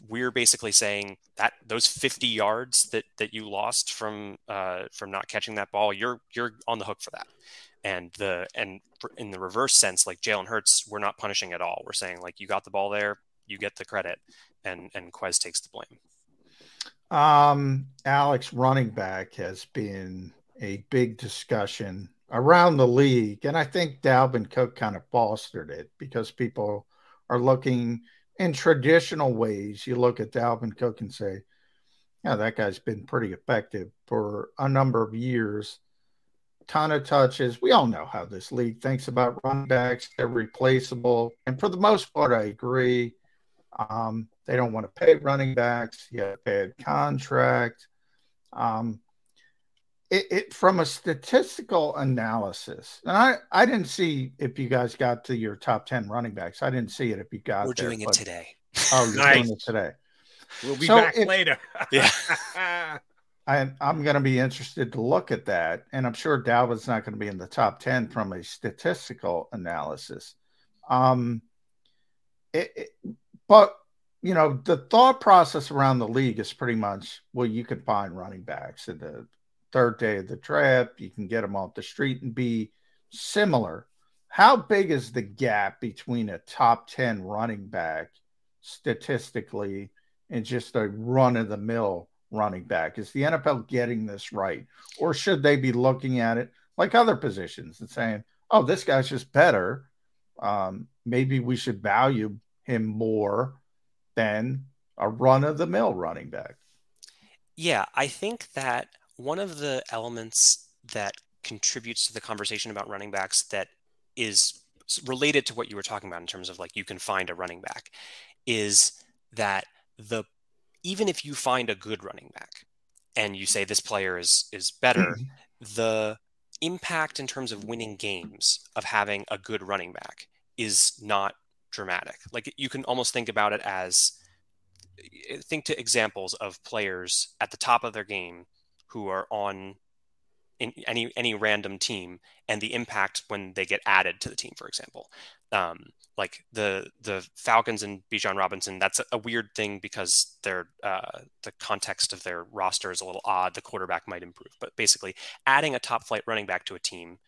we're basically saying that those 50 yards that that you lost from uh, from not catching that ball, you're you're on the hook for that. And the and in the reverse sense, like Jalen Hurts, we're not punishing at all. We're saying like you got the ball there, you get the credit, and and Quez takes the blame. Um, Alex, running back has been a big discussion around the league, and I think Dalvin Cook kind of fostered it because people are looking in traditional ways. You look at Dalvin Cook and say, "Yeah, that guy's been pretty effective for a number of years." Ton of touches. We all know how this league thinks about running backs. They're replaceable, and for the most part, I agree. Um, they don't want to pay running backs. You have a bad contract. Um, it, it from a statistical analysis, and I, I didn't see if you guys got to your top ten running backs. I didn't see it if you got We're there, doing it today. Oh, you're Nice. doing it today. We'll be So back if- later. Yeah. I, I'm going to be interested to look at that, and I'm sure Dalvin's not going to be in the top ten from a statistical analysis. Um, it, it- but you know, the thought process around the league is pretty much well, you can find running backs in the third day of the draft, you can get them off the street and be similar. How big is the gap between a top ten running back statistically and just a run of the mill running back? Is the NFL getting this right? Or should they be looking at it like other positions and saying, "Oh, this guy's just better. Um, maybe we should value him more than a run of the mill running back." Yeah, I think that one of the elements that contributes to the conversation about running backs that is related to what you were talking about in terms of like you can find a running back is that the even if you find a good running back and you say this player is is better the impact in terms of winning games of having a good running back is not dramatic like you can almost think about it as think to examples of players at the top of their game who are on in any any random team and the impact when they get added to the team, for example. Um, like the the Falcons and Bijan Robinson, that's a, a weird thing because their uh, the context of their roster is a little odd. The quarterback might improve, but basically adding a top flight running back to a team,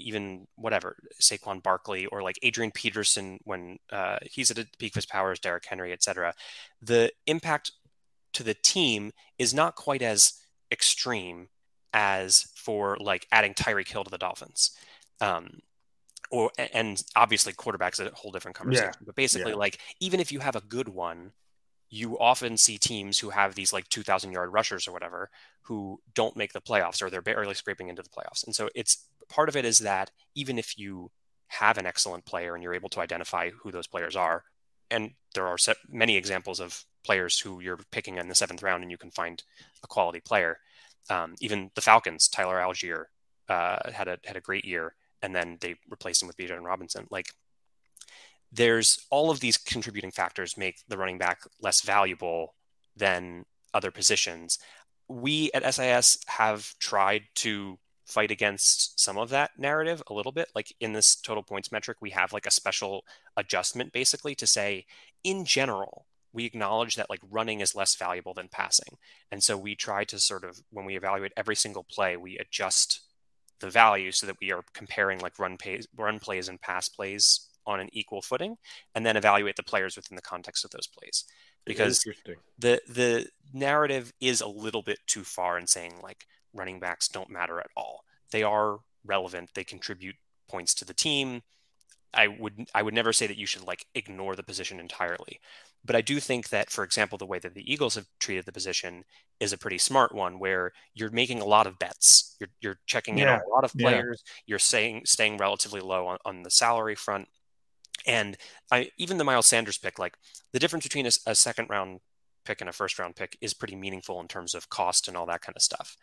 even whatever Saquon Barkley or like Adrian Peterson when uh, he's at the peak of his powers, Derrick Henry, etc. The impact to the team is not quite as extreme as for like adding Tyreek Hill to the Dolphins. Um, or and obviously quarterbacks a whole different conversation. Yeah. But basically, Yeah. like even if you have a good one, you often see teams who have these like 2,000 yard rushers or whatever who don't make the playoffs or they're barely scraping into the playoffs. And so it's part of it is that even if you have an excellent player and you're able to identify who those players are, and there are many examples of players who you're picking in the seventh round and you can find a quality player. Um, even the Falcons, Tyler Allgeier uh, had a had a great year, and then they replaced him with Bijan Robinson. Like there's all of these contributing factors make the running back less valuable than other positions. We at SIS have tried to fight against some of that narrative a little bit. Like in this total points metric, we have like a special adjustment basically to say, in general, we acknowledge that like running is less valuable than passing. And so we try to sort of, when we evaluate every single play, we adjust the value so that we are comparing like run plays, run plays and pass plays on an equal footing, and then evaluate the players within the context of those plays. Because the the narrative is a little bit too far in saying like running backs don't matter at all. They are relevant. They contribute points to the team. I would I would never say that you should like ignore the position entirely. But I do think that, for example, the way that the Eagles have treated the position is a pretty smart one, where you're making a lot of bets. You're you're checking in on a lot of yeah. players. You're saying staying relatively low on, on the salary front. And I even the Miles Sanders pick, like the difference between a, a second round pick and a first round pick is pretty meaningful in terms of cost and all that kind of stuff.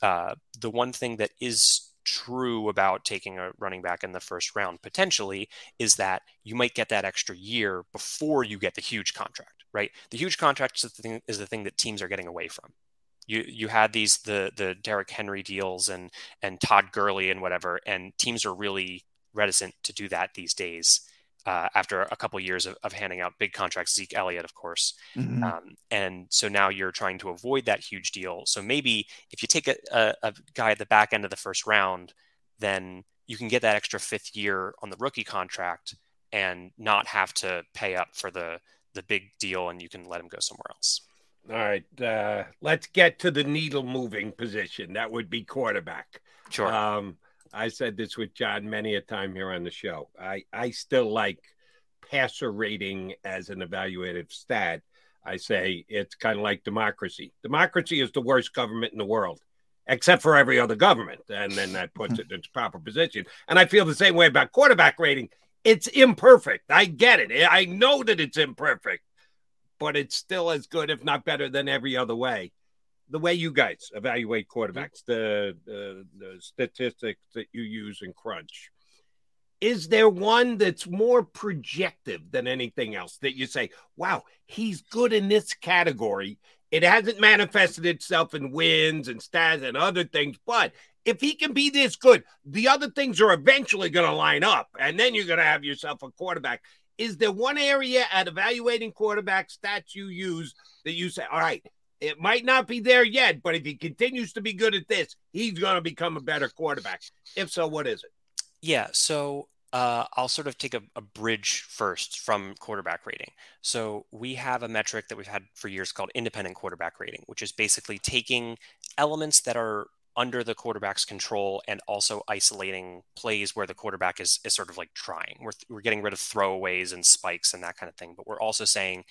Uh, the one thing that is true about taking a running back in the first round potentially is that you might get that extra year before you get the huge contract, right? The huge contract is the thing, is the thing that teams are getting away from. You you had these the the Derrick Henry deals and and Todd Gurley and whatever, and teams are really reticent to do that these days. Uh, after a couple years of, of handing out big contracts, Zeke Elliott, of course, Mhm. um, and so now you're trying to avoid that huge deal. So maybe if you take a, a, a guy at the back end of the first round, then you can get that extra fifth year on the rookie contract and not have to pay up for the the big deal, and you can let him go somewhere else. All right, uh, let's get to the needle moving position. That would be quarterback. Sure. Um, I said this with John many a time here on the show. I, I still like passer rating as an evaluative stat. I say it's kind of like democracy. Democracy is the worst government in the world, except for every other government. And then that puts it in its proper position. And I feel the same way about quarterback rating. It's imperfect. I get it. I know that it's imperfect, but it's still as good, if not better, than every other way. The way you guys evaluate quarterbacks, mm. the, the, the statistics that you use in Crunch. Is there one that's more projective than anything else that you say, wow, he's good in this category? It hasn't manifested itself in wins and stats and other things, but if he can be this good, the other things are eventually going to line up, and then you're going to have yourself a quarterback. Is there one area at evaluating quarterback stats you use that you say, all right, it might not be there yet, but if he continues to be good at this, he's going to become a better quarterback? If so, what is it? Yeah, so uh, I'll sort of take a, a bridge first from quarterback rating. So we have a metric that we've had for years called independent quarterback rating, which is basically taking elements that are under the quarterback's control and also isolating plays where the quarterback is, is sort of like trying. We're, we're getting rid of throwaways and spikes and that kind of thing. But we're also saying,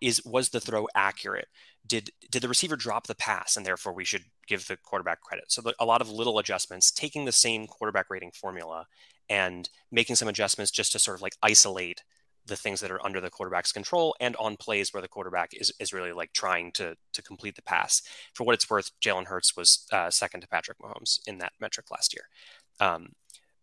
is was the throw accurate? Did did the receiver drop the pass and therefore we should give the quarterback credit? So the, a lot of little adjustments, taking the same quarterback rating formula and making some adjustments just to sort of like isolate the things that are under the quarterback's control and on plays where the quarterback is, is really like trying to to complete the pass. For what it's worth, Jalen Hurts was uh, second to Patrick Mahomes in that metric last year. Um,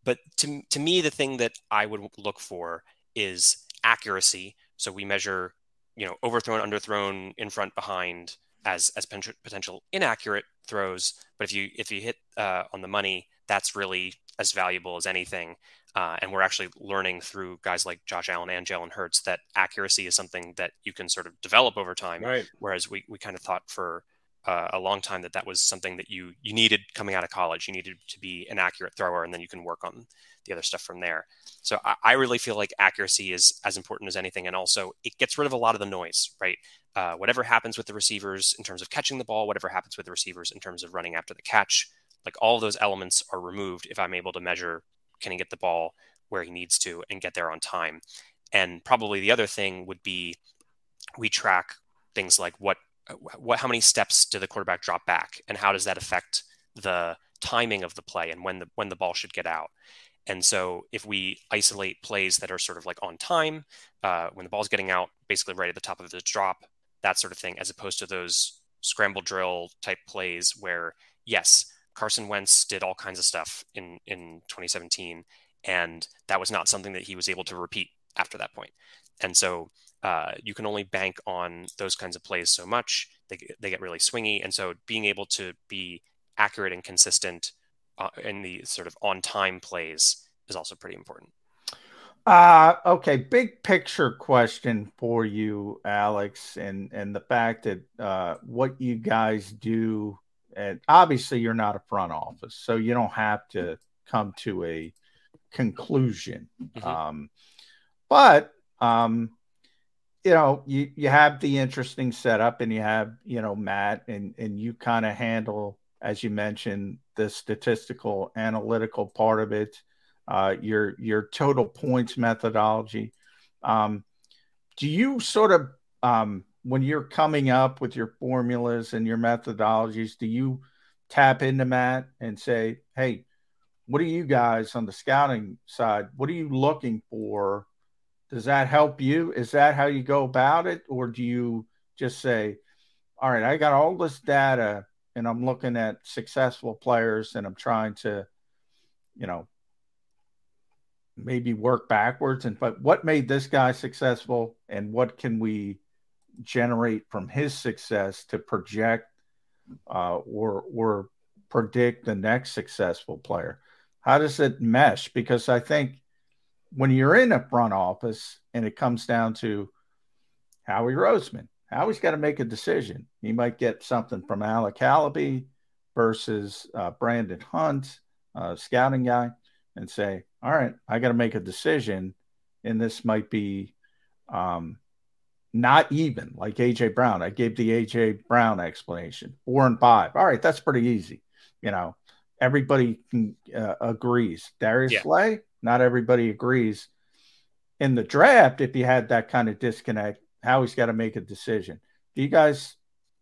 but to, to me, the thing that I would look for is accuracy. So we measure, you know, overthrown, underthrown, in front, behind as as potential inaccurate throws. But if you if you hit uh, on the money, that's really as valuable as anything. Uh, and we're actually learning through guys like Josh Allen and Jalen Hurts that accuracy is something that you can sort of develop over time. Right. Whereas we, we kind of thought for uh, a long time that that was something that you you needed coming out of college. You needed to be an accurate thrower, and then you can work on the other stuff from there. So I, I really feel like accuracy is as important as anything, and also it gets rid of a lot of the noise. Right. Uh, whatever happens with the receivers in terms of catching the ball, whatever happens with the receivers in terms of running after the catch, like all those elements are removed if I'm able to measure can he get the ball where he needs to and get there on time. And probably the other thing would be we track things like what what how many steps do the quarterback drop back and how does that affect the timing of the play and when the when the ball should get out. And so if we isolate plays that are sort of like on time, uh, when the ball's getting out, basically right at the top of the drop, that sort of thing, as opposed to those scramble drill type plays where yes, Carson Wentz did all kinds of stuff in in 2017, and that was not something that he was able to repeat after that point. And so uh, you can only bank on those kinds of plays so much; they they get really swingy. And so being able to be accurate and consistent uh, in the sort of on time plays is also pretty important. Uh okay, big picture question for you, Alex, and and the fact that uh, what you guys do and obviously you're not a front office, so you don't have to come to a conclusion. Mm-hmm. Um, but um, you know, you you have the interesting setup, and you have you know Matt, and and you kind of handle, as you mentioned, the statistical analytical part of it, uh, your your total points methodology. Um, do you sort of um, when you're coming up with your formulas and your methodologies, do you tap into Matt and say, hey, what are you guys on the scouting side? What are you looking for? Does that help you? Is that how you go about it? Or do you just say, all right, I got all this data and I'm looking at successful players and I'm trying to, you know, maybe work backwards and but what made this guy successful and what can we generate from his success to project uh, or or predict the next successful player? How does it mesh? Because I think when you're in a front office and it comes down to Howie Roseman, Howie's got to make a decision. He might get something from Alec Halaby versus uh, Brandon Hunt, uh, scouting guy, and say, all right, I got to make a decision. And this might be um, not even like AJ Brown. I gave the AJ Brown explanation four and five. All right, that's pretty easy. You know, everybody can, uh, agrees. Darius yeah. Slay, not everybody agrees. In the draft, if you had that kind of disconnect, Howie's got to make a decision. Do you guys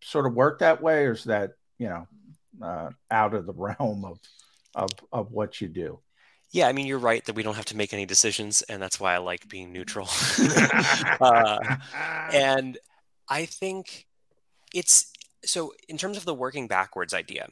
sort of work that way, or is that you know uh, out of the realm of of of what you do? Yeah, I mean, you're right that we don't have to make any decisions, and that's why I like being neutral. uh, and I think it's so, in terms of the working backwards idea,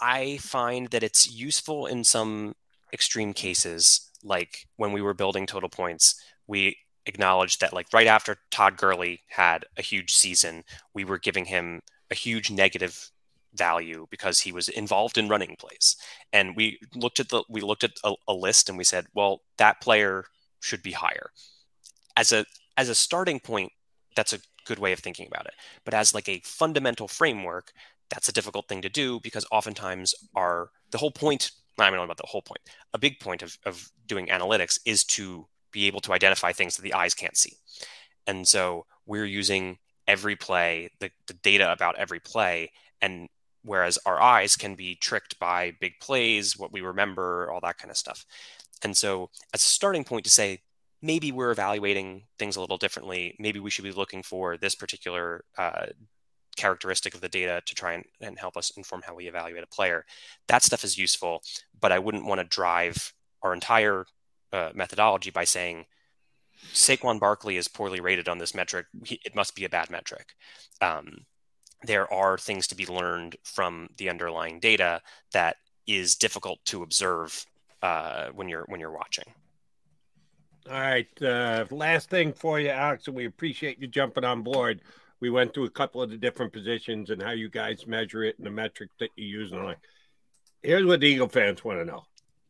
I find that it's useful in some extreme cases, like when we were building total points, we acknowledged that, like, right after Todd Gurley had a huge season, we were giving him a huge negative value because he was involved in running plays. And we looked at the we looked at a, a, list and we said, well, that player should be higher. As a as a starting point, that's a good way of thinking about it. But as like a fundamental framework, that's a difficult thing to do because oftentimes our the whole point I don't know about the whole point. A big point of, of doing analytics is to be able to identify things that the eyes can't see. And so we're using every play, the, the data about every play, and whereas our eyes can be tricked by big plays, what we remember, all that kind of stuff. And so, as a starting point to say, maybe we're evaluating things a little differently. Maybe we should be looking for this particular uh, characteristic of the data to try and, and help us inform how we evaluate a player. That stuff is useful, but I wouldn't want to drive our entire uh, methodology by saying Saquon Barkley is poorly rated on this metric. It must be a bad metric. Um, there are things to be learned from the underlying data that is difficult to observe uh, when you're when you're watching. All right. Uh, last thing for you, Alex, and we appreciate you jumping on board. We went through a couple of the different positions and how you guys measure it and the metrics that you use. And like, here's what the Eagle fans want to know: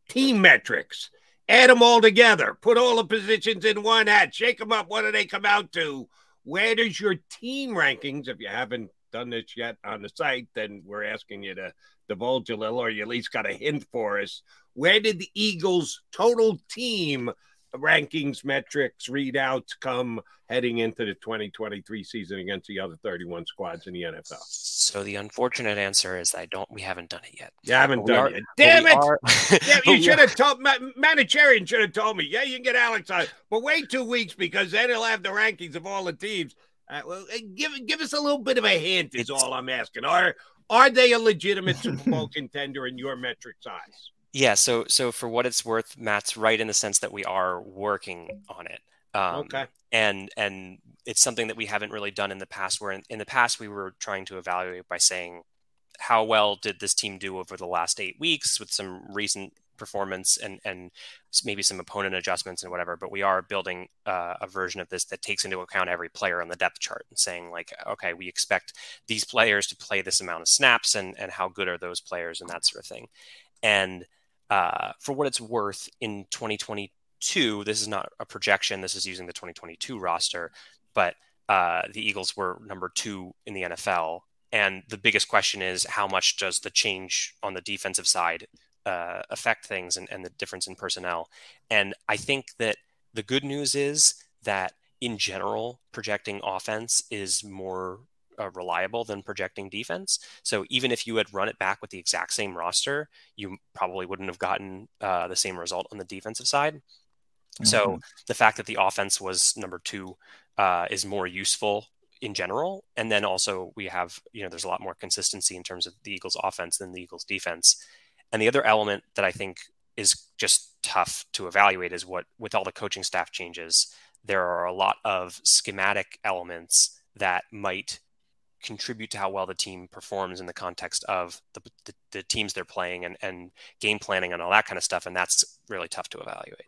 team metrics. Add them all together. Put all the positions in one hat. Shake them up. What do they come out to? Where does your team rankings, if you haven't done this yet on the site, then we're asking you to divulge a little, or you at least got a hint for us. Where did the Eagles' total team rankings, metrics, readouts come heading into the 2023 season against the other 31 squads in the NFL? So the unfortunate answer is I don't. We haven't done it yet. You haven't But done it. Damn it! are- yeah, you should have told Ma- Manocherian should have told me. Yeah, you can get Alex on, but wait two weeks because then he'll have the rankings of all the teams. Uh, well, give give us a little bit of a hint. Is all I'm asking. Are are they a legitimate Super Bowl contender in your metrics eyes? Yeah, so so for what it's worth, Matt's right in the sense that we are working on it. Um, Okay. And and it's something that we haven't really done in the past. Where in, in the past we were trying to evaluate by saying, how well did this team do over the last eight weeks with some recent performance and and maybe some opponent adjustments and whatever. But we are building uh, a version of this that takes into account every player on the depth chart and saying like, okay, we expect these players to play this amount of snaps and and how good are those players and that sort of thing. And uh, for what it's worth, in 2022, this is not a projection. This is using the 2022 roster, but uh, the Eagles were number two in the NFL. And the biggest question is how much does the change on the defensive side uh, affect things and, and the difference in personnel? And I think that the good news is that in general, projecting offense is more uh, reliable than projecting defense. So even if you had run it back with the exact same roster, you probably wouldn't have gotten uh, the same result on the defensive side. So Mhm. the fact that the offense was number two uh, is more useful in general. And then also we have, you know, there's a lot more consistency in terms of the Eagles offense than the Eagles defense. And the other element that I think is just tough to evaluate is what, with all the coaching staff changes, there are a lot of schematic elements that might contribute to how well the team performs in the context of the, the, the teams they're playing and, and game planning and all that kind of stuff. And that's really tough to evaluate.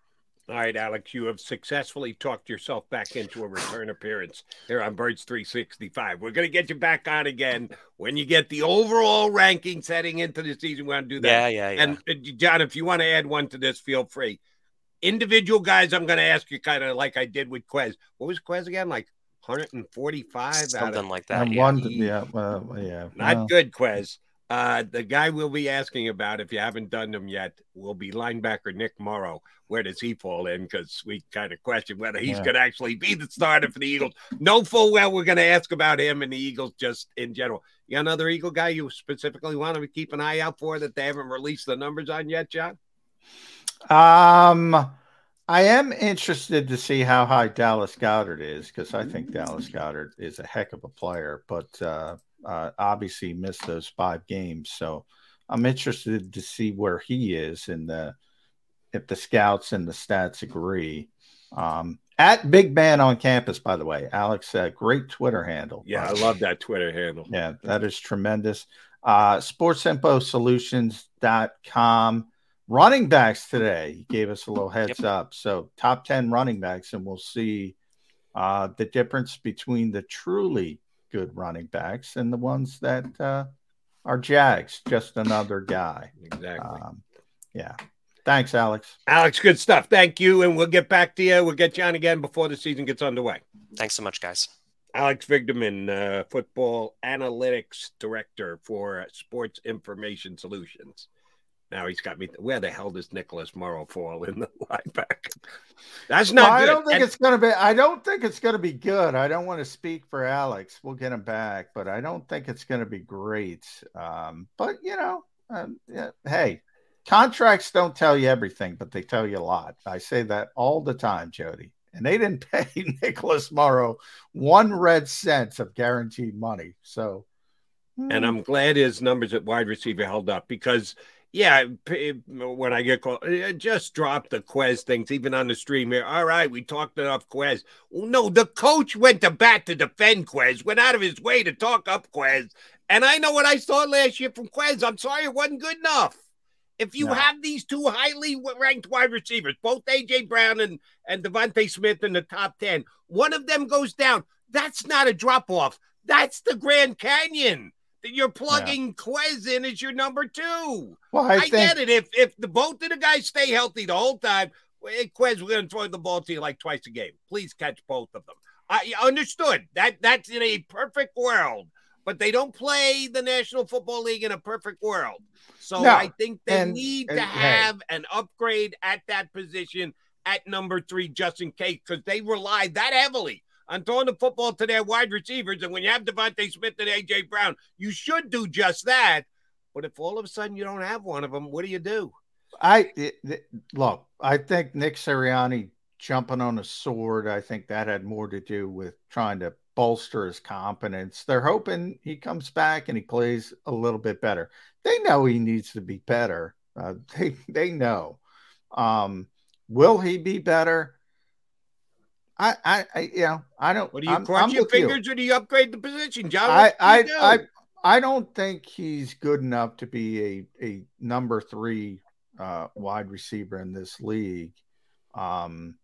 All right, Alex, you have successfully talked yourself back into a return appearance here on Birds 365. We're going to get you back on again when you get the overall rankings heading into the season. We're going to do that. Yeah, yeah, yeah. And uh, John, if you want to add one to this, feel free. Individual guys, I'm going to ask you kind of like I did with Quez. What was Quez again? Like 145? out of- Something like And one, yeah, well, yeah. Not well, good, Quez. Uh, the guy we'll be asking about, if you haven't done them yet, will be linebacker Nick Morrow. Where does he fall in? Because we kind of question whether he's Yeah. going to actually be the starter for the Eagles. No full well we're going to ask about him and the Eagles just in general. You got another Eagle guy you specifically want to keep an eye out for that they haven't released the numbers on yet, John? Um, I am interested to see how high Dallas Goedert is because I think Dallas Goedert is a heck of a player, but uh, uh, obviously missed those five games. So I'm interested to see where he is and the if the scouts and the stats agree. Um, at Vig Man on campus, by the way, Alex, uh, great Twitter handle. Yeah, I love that Twitter handle. yeah, that is tremendous. Uh, SportsInfoSolutions.com. Running backs today. He gave us a little heads up. So, top 10 running backs, and we'll see uh, the difference between the truly good running backs and the ones that uh, are Jags, just another guy. Exactly. Um, yeah. Thanks, Alex. Alex, good stuff. Thank you. And we'll get back to you. We'll get you on again before the season gets underway. Thanks so much, guys. Alex Vigderman, uh, football analytics director for Sports Information Solutions. Now he's got me. Where the hell does Nicholas Morrow fall in the linebacker? That's not. Well, I don't think And- it's going to be. I don't think it's going to be good. I don't want to speak for Alex. We'll get him back, but I don't think it's going to be great. Um, but you know, um, yeah, hey, contracts don't tell you everything, but they tell you a lot. I say that all the time, Jody. And they didn't pay Nicholas Morrow one red cent of guaranteed money. So, and I'm glad his numbers at wide receiver held up because, yeah, when I get called, eh, just drop the Quez things, even on the stream here. All right, we talked enough Quez. Well, no, the coach went to bat to defend Quez, went out of his way to talk up Quez. And I know what I saw last year from Quez. I'm sorry it wasn't good enough. If you No. have these two highly ranked wide receivers, both AJ Brown and, and DeVonta Smith in the top 10, one of them goes down. That's not a drop off. That's the Grand Canyon you're plugging Quez in as your number two. Well, I I, think- get it. If if the both of the guys stay healthy the whole time, hey, Quez, we're going to throw the ball to you like twice a game. Please catch both of them. I understood that. That's in a perfect world, but they don't play the National Football League in a perfect world. So No, I think they and- need and, to hey. have an upgrade at that position at number three, just in case, because they rely that heavily on throwing the football to their wide receivers. And when you have DeVonta Smith and AJ Brown, you should do just that. But if all of a sudden you don't have one of them, what do you do? I it- it- look. I think Nick Sirianni jumping on a sword. I think that had more to do with trying to bolster his confidence. They're hoping he comes back and he plays a little bit better. They know he needs to be better. Uh, they they know. Um, will he be better? I I, I you know I don't. What do you I'm- cross I'm your with you. fingers or do you upgrade the position, John? I I, I, I don't think he's good enough to be a a number three uh, wide receiver in this league. Um,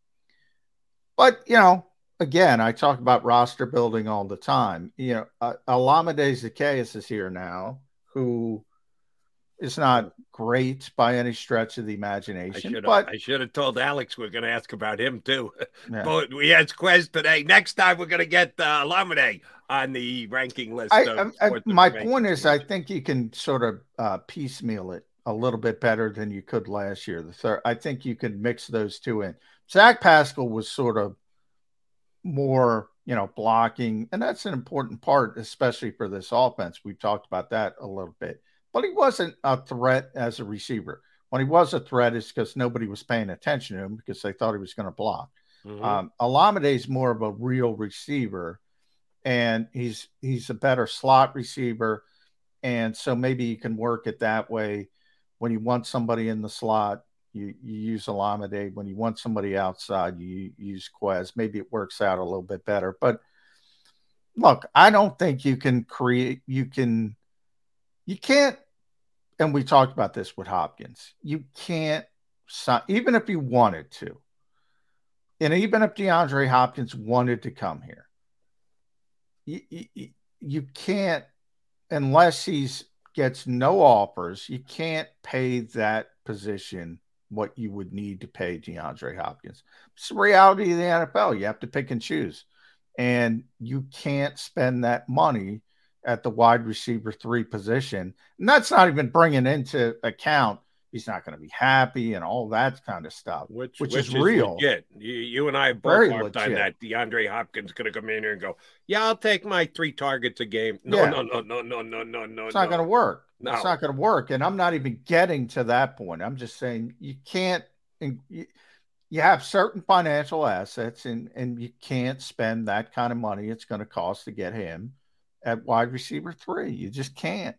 but you know, again, I talk about roster building all the time. You know, uh, Olamide Zaccheaus is here now, who is not great by any stretch of the imagination, should but I should have told Alex we are going to ask about him too. Yeah. But we had Quez today. Next time we're going to get uh, Lamine on the ranking list. I, I- I- my point is, I think you can sort of uh, piecemeal it a little bit better than you could last year. The third, I think you could mix those two in. Zach Pascal was sort of more, you know, blocking, and that's an important part, especially for this offense. We've talked about that a little bit, but he wasn't a threat as a receiver. When he was a threat, it's because nobody was paying attention to him because they thought he was going to block. Mhm. Um, Olamide is more of a real receiver, and he's he's a better slot receiver, and so maybe you can work it that way. When you want somebody in the slot, you, you use Olamide. When you want somebody outside, you use Quez. Maybe it works out a little bit better. But look, I don't think you can create. You can, you can't. And we talked about this with Hopkins. You can't sign, even if you wanted to and even if DeAndre Hopkins wanted to come here, you, you, you can't unless he's gets no offers. You can't pay that position what you would need to pay DeAndre Hopkins. It's the reality of the NFL. You have to pick and choose, and you can't spend that money at the wide receiver three position. And that's not even bringing into account he's not going to be happy and all that kind of stuff, which, which, is real. legit. You, you and I have both harped on that. DeAndre Hopkins going to come in here and go, "Yeah, I'll take my three targets a game." No, Yeah. no, no, no, no, no, no, no. It's not no. going to work. No. It's not going to work. And I'm not even getting to that point. I'm just saying you can't. and You, you have certain financial assets, and and you can't spend that kind of money. It's going to cost to get him at wide receiver three. You just can't.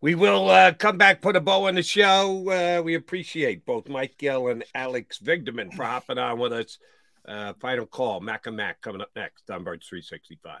We will uh, come back, put a bow on the show. Uh, we appreciate both Mike Gill and Alex Vigderman for hopping on with us. Uh, final call, Mac and Mac coming up next on Birds 365.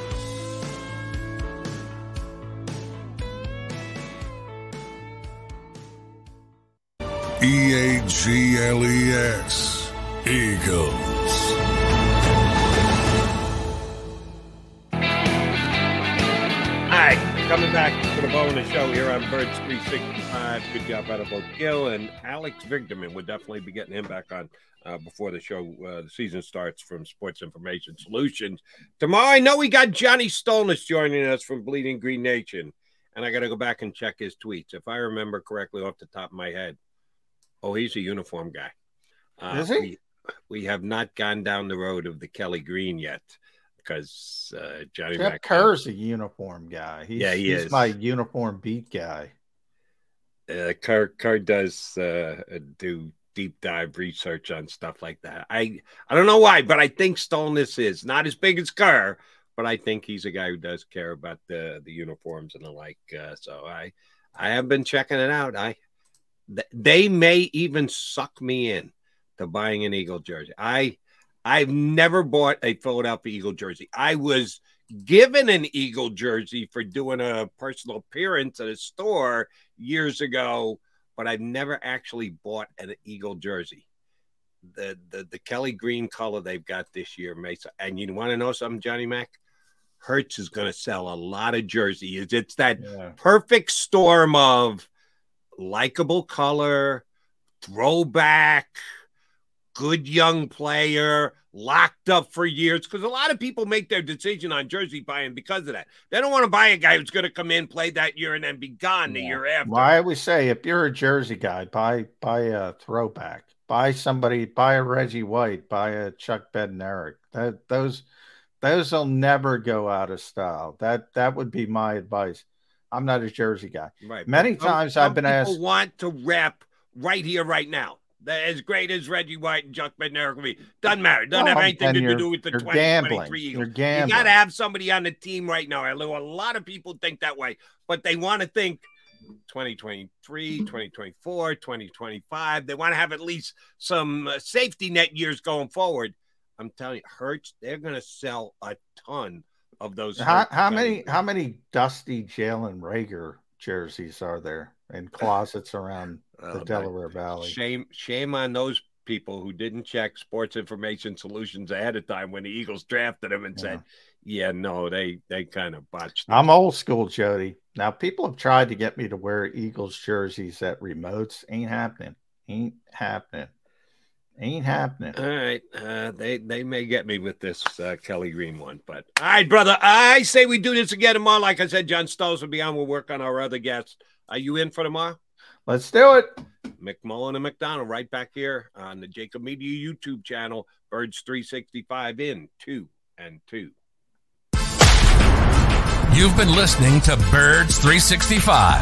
E A G L E S. Eagles. Hi, coming back to the bonus show here on Birds 365. Good job out of both Gill and Alex Vigderman. We'll definitely be getting him back on uh, before the show, uh, the season starts from Sports Information Solutions. Tomorrow, I know we got Johnny Stolnis joining us from Bleeding Green Nation, and I got to go back and check his tweets. If I remember correctly off the top of my head, oh, he's a uniform guy. Uh, Is he? We, we have not gone down the road of the Kelly Green yet because uh, Johnny Jeff Mac- Kerr's a uniform guy. He's, Yeah, he he's is. my uniform beat guy. uh, Kerr, Kerr does uh, do deep dive research on stuff like that. I I don't know why, but I think Stolnis is not as big as Kerr, but I think he's a guy who does care about the the uniforms and the like. Uh, so I I have been checking it out. I they may even suck me in to buying an Eagle jersey. I I've never bought a Philadelphia Eagle jersey. I was given an Eagle jersey for doing a personal appearance at a store years ago, but I've never actually bought an Eagle jersey. The the the Kelly green color they've got this year, Mesa. And you want to know something, Johnny Mac? Hurts is going to sell a lot of jerseys. It's that perfect storm of likable color, throwback, good young player, locked up for years. Because a lot of people make their decision on jersey buying because of that. They don't want to buy a guy who's going to come in, play that year, and then be gone the year after. Why I always say if you're a Jersey guy, buy buy a throwback, buy somebody, buy a Reggie White, buy a Chuck Bednarik. That those those will never go out of style. That that would be my advice. I'm not a Jersey guy. Right. Many But times some I've been people asked. want to rep right here, right now. That as great as Reggie White and Chuck Bednarik will be. Doesn't matter. Doesn't have anything to do with the you're 2023 gambling. Eagles. You're You got to have somebody on the team right now. I know a lot of people think that way, but they want to think 2023, 2024, 2025. They want to have at least some uh, safety net years going forward. I'm telling you, Hurts, they're going to sell a ton of those. How, how many how many dusty Jalen Reagor jerseys are there in closets around Oh, the my- Delaware Valley? Shame, shame on those people who didn't check Sports Information Solutions ahead of time when the Eagles drafted him and said, Yeah, no, they they kind of botched. it. I'm old school, Jody. Now people have tried to get me to wear Eagles jerseys at remotes. Ain't happening. Ain't happening. Ain't happening. All right, uh, they they may get me with this uh, Kelly Green one, but all right, brother. I say we do this again tomorrow. Like I said, John Stolz will be on. We'll work on our other guests. Are you in for tomorrow? Let's do it. McMullen and McDonald right back here on the JAKIB Media YouTube channel. Birds 365 in two and two. You've been listening to Birds 365,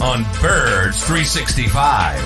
on Birds 365.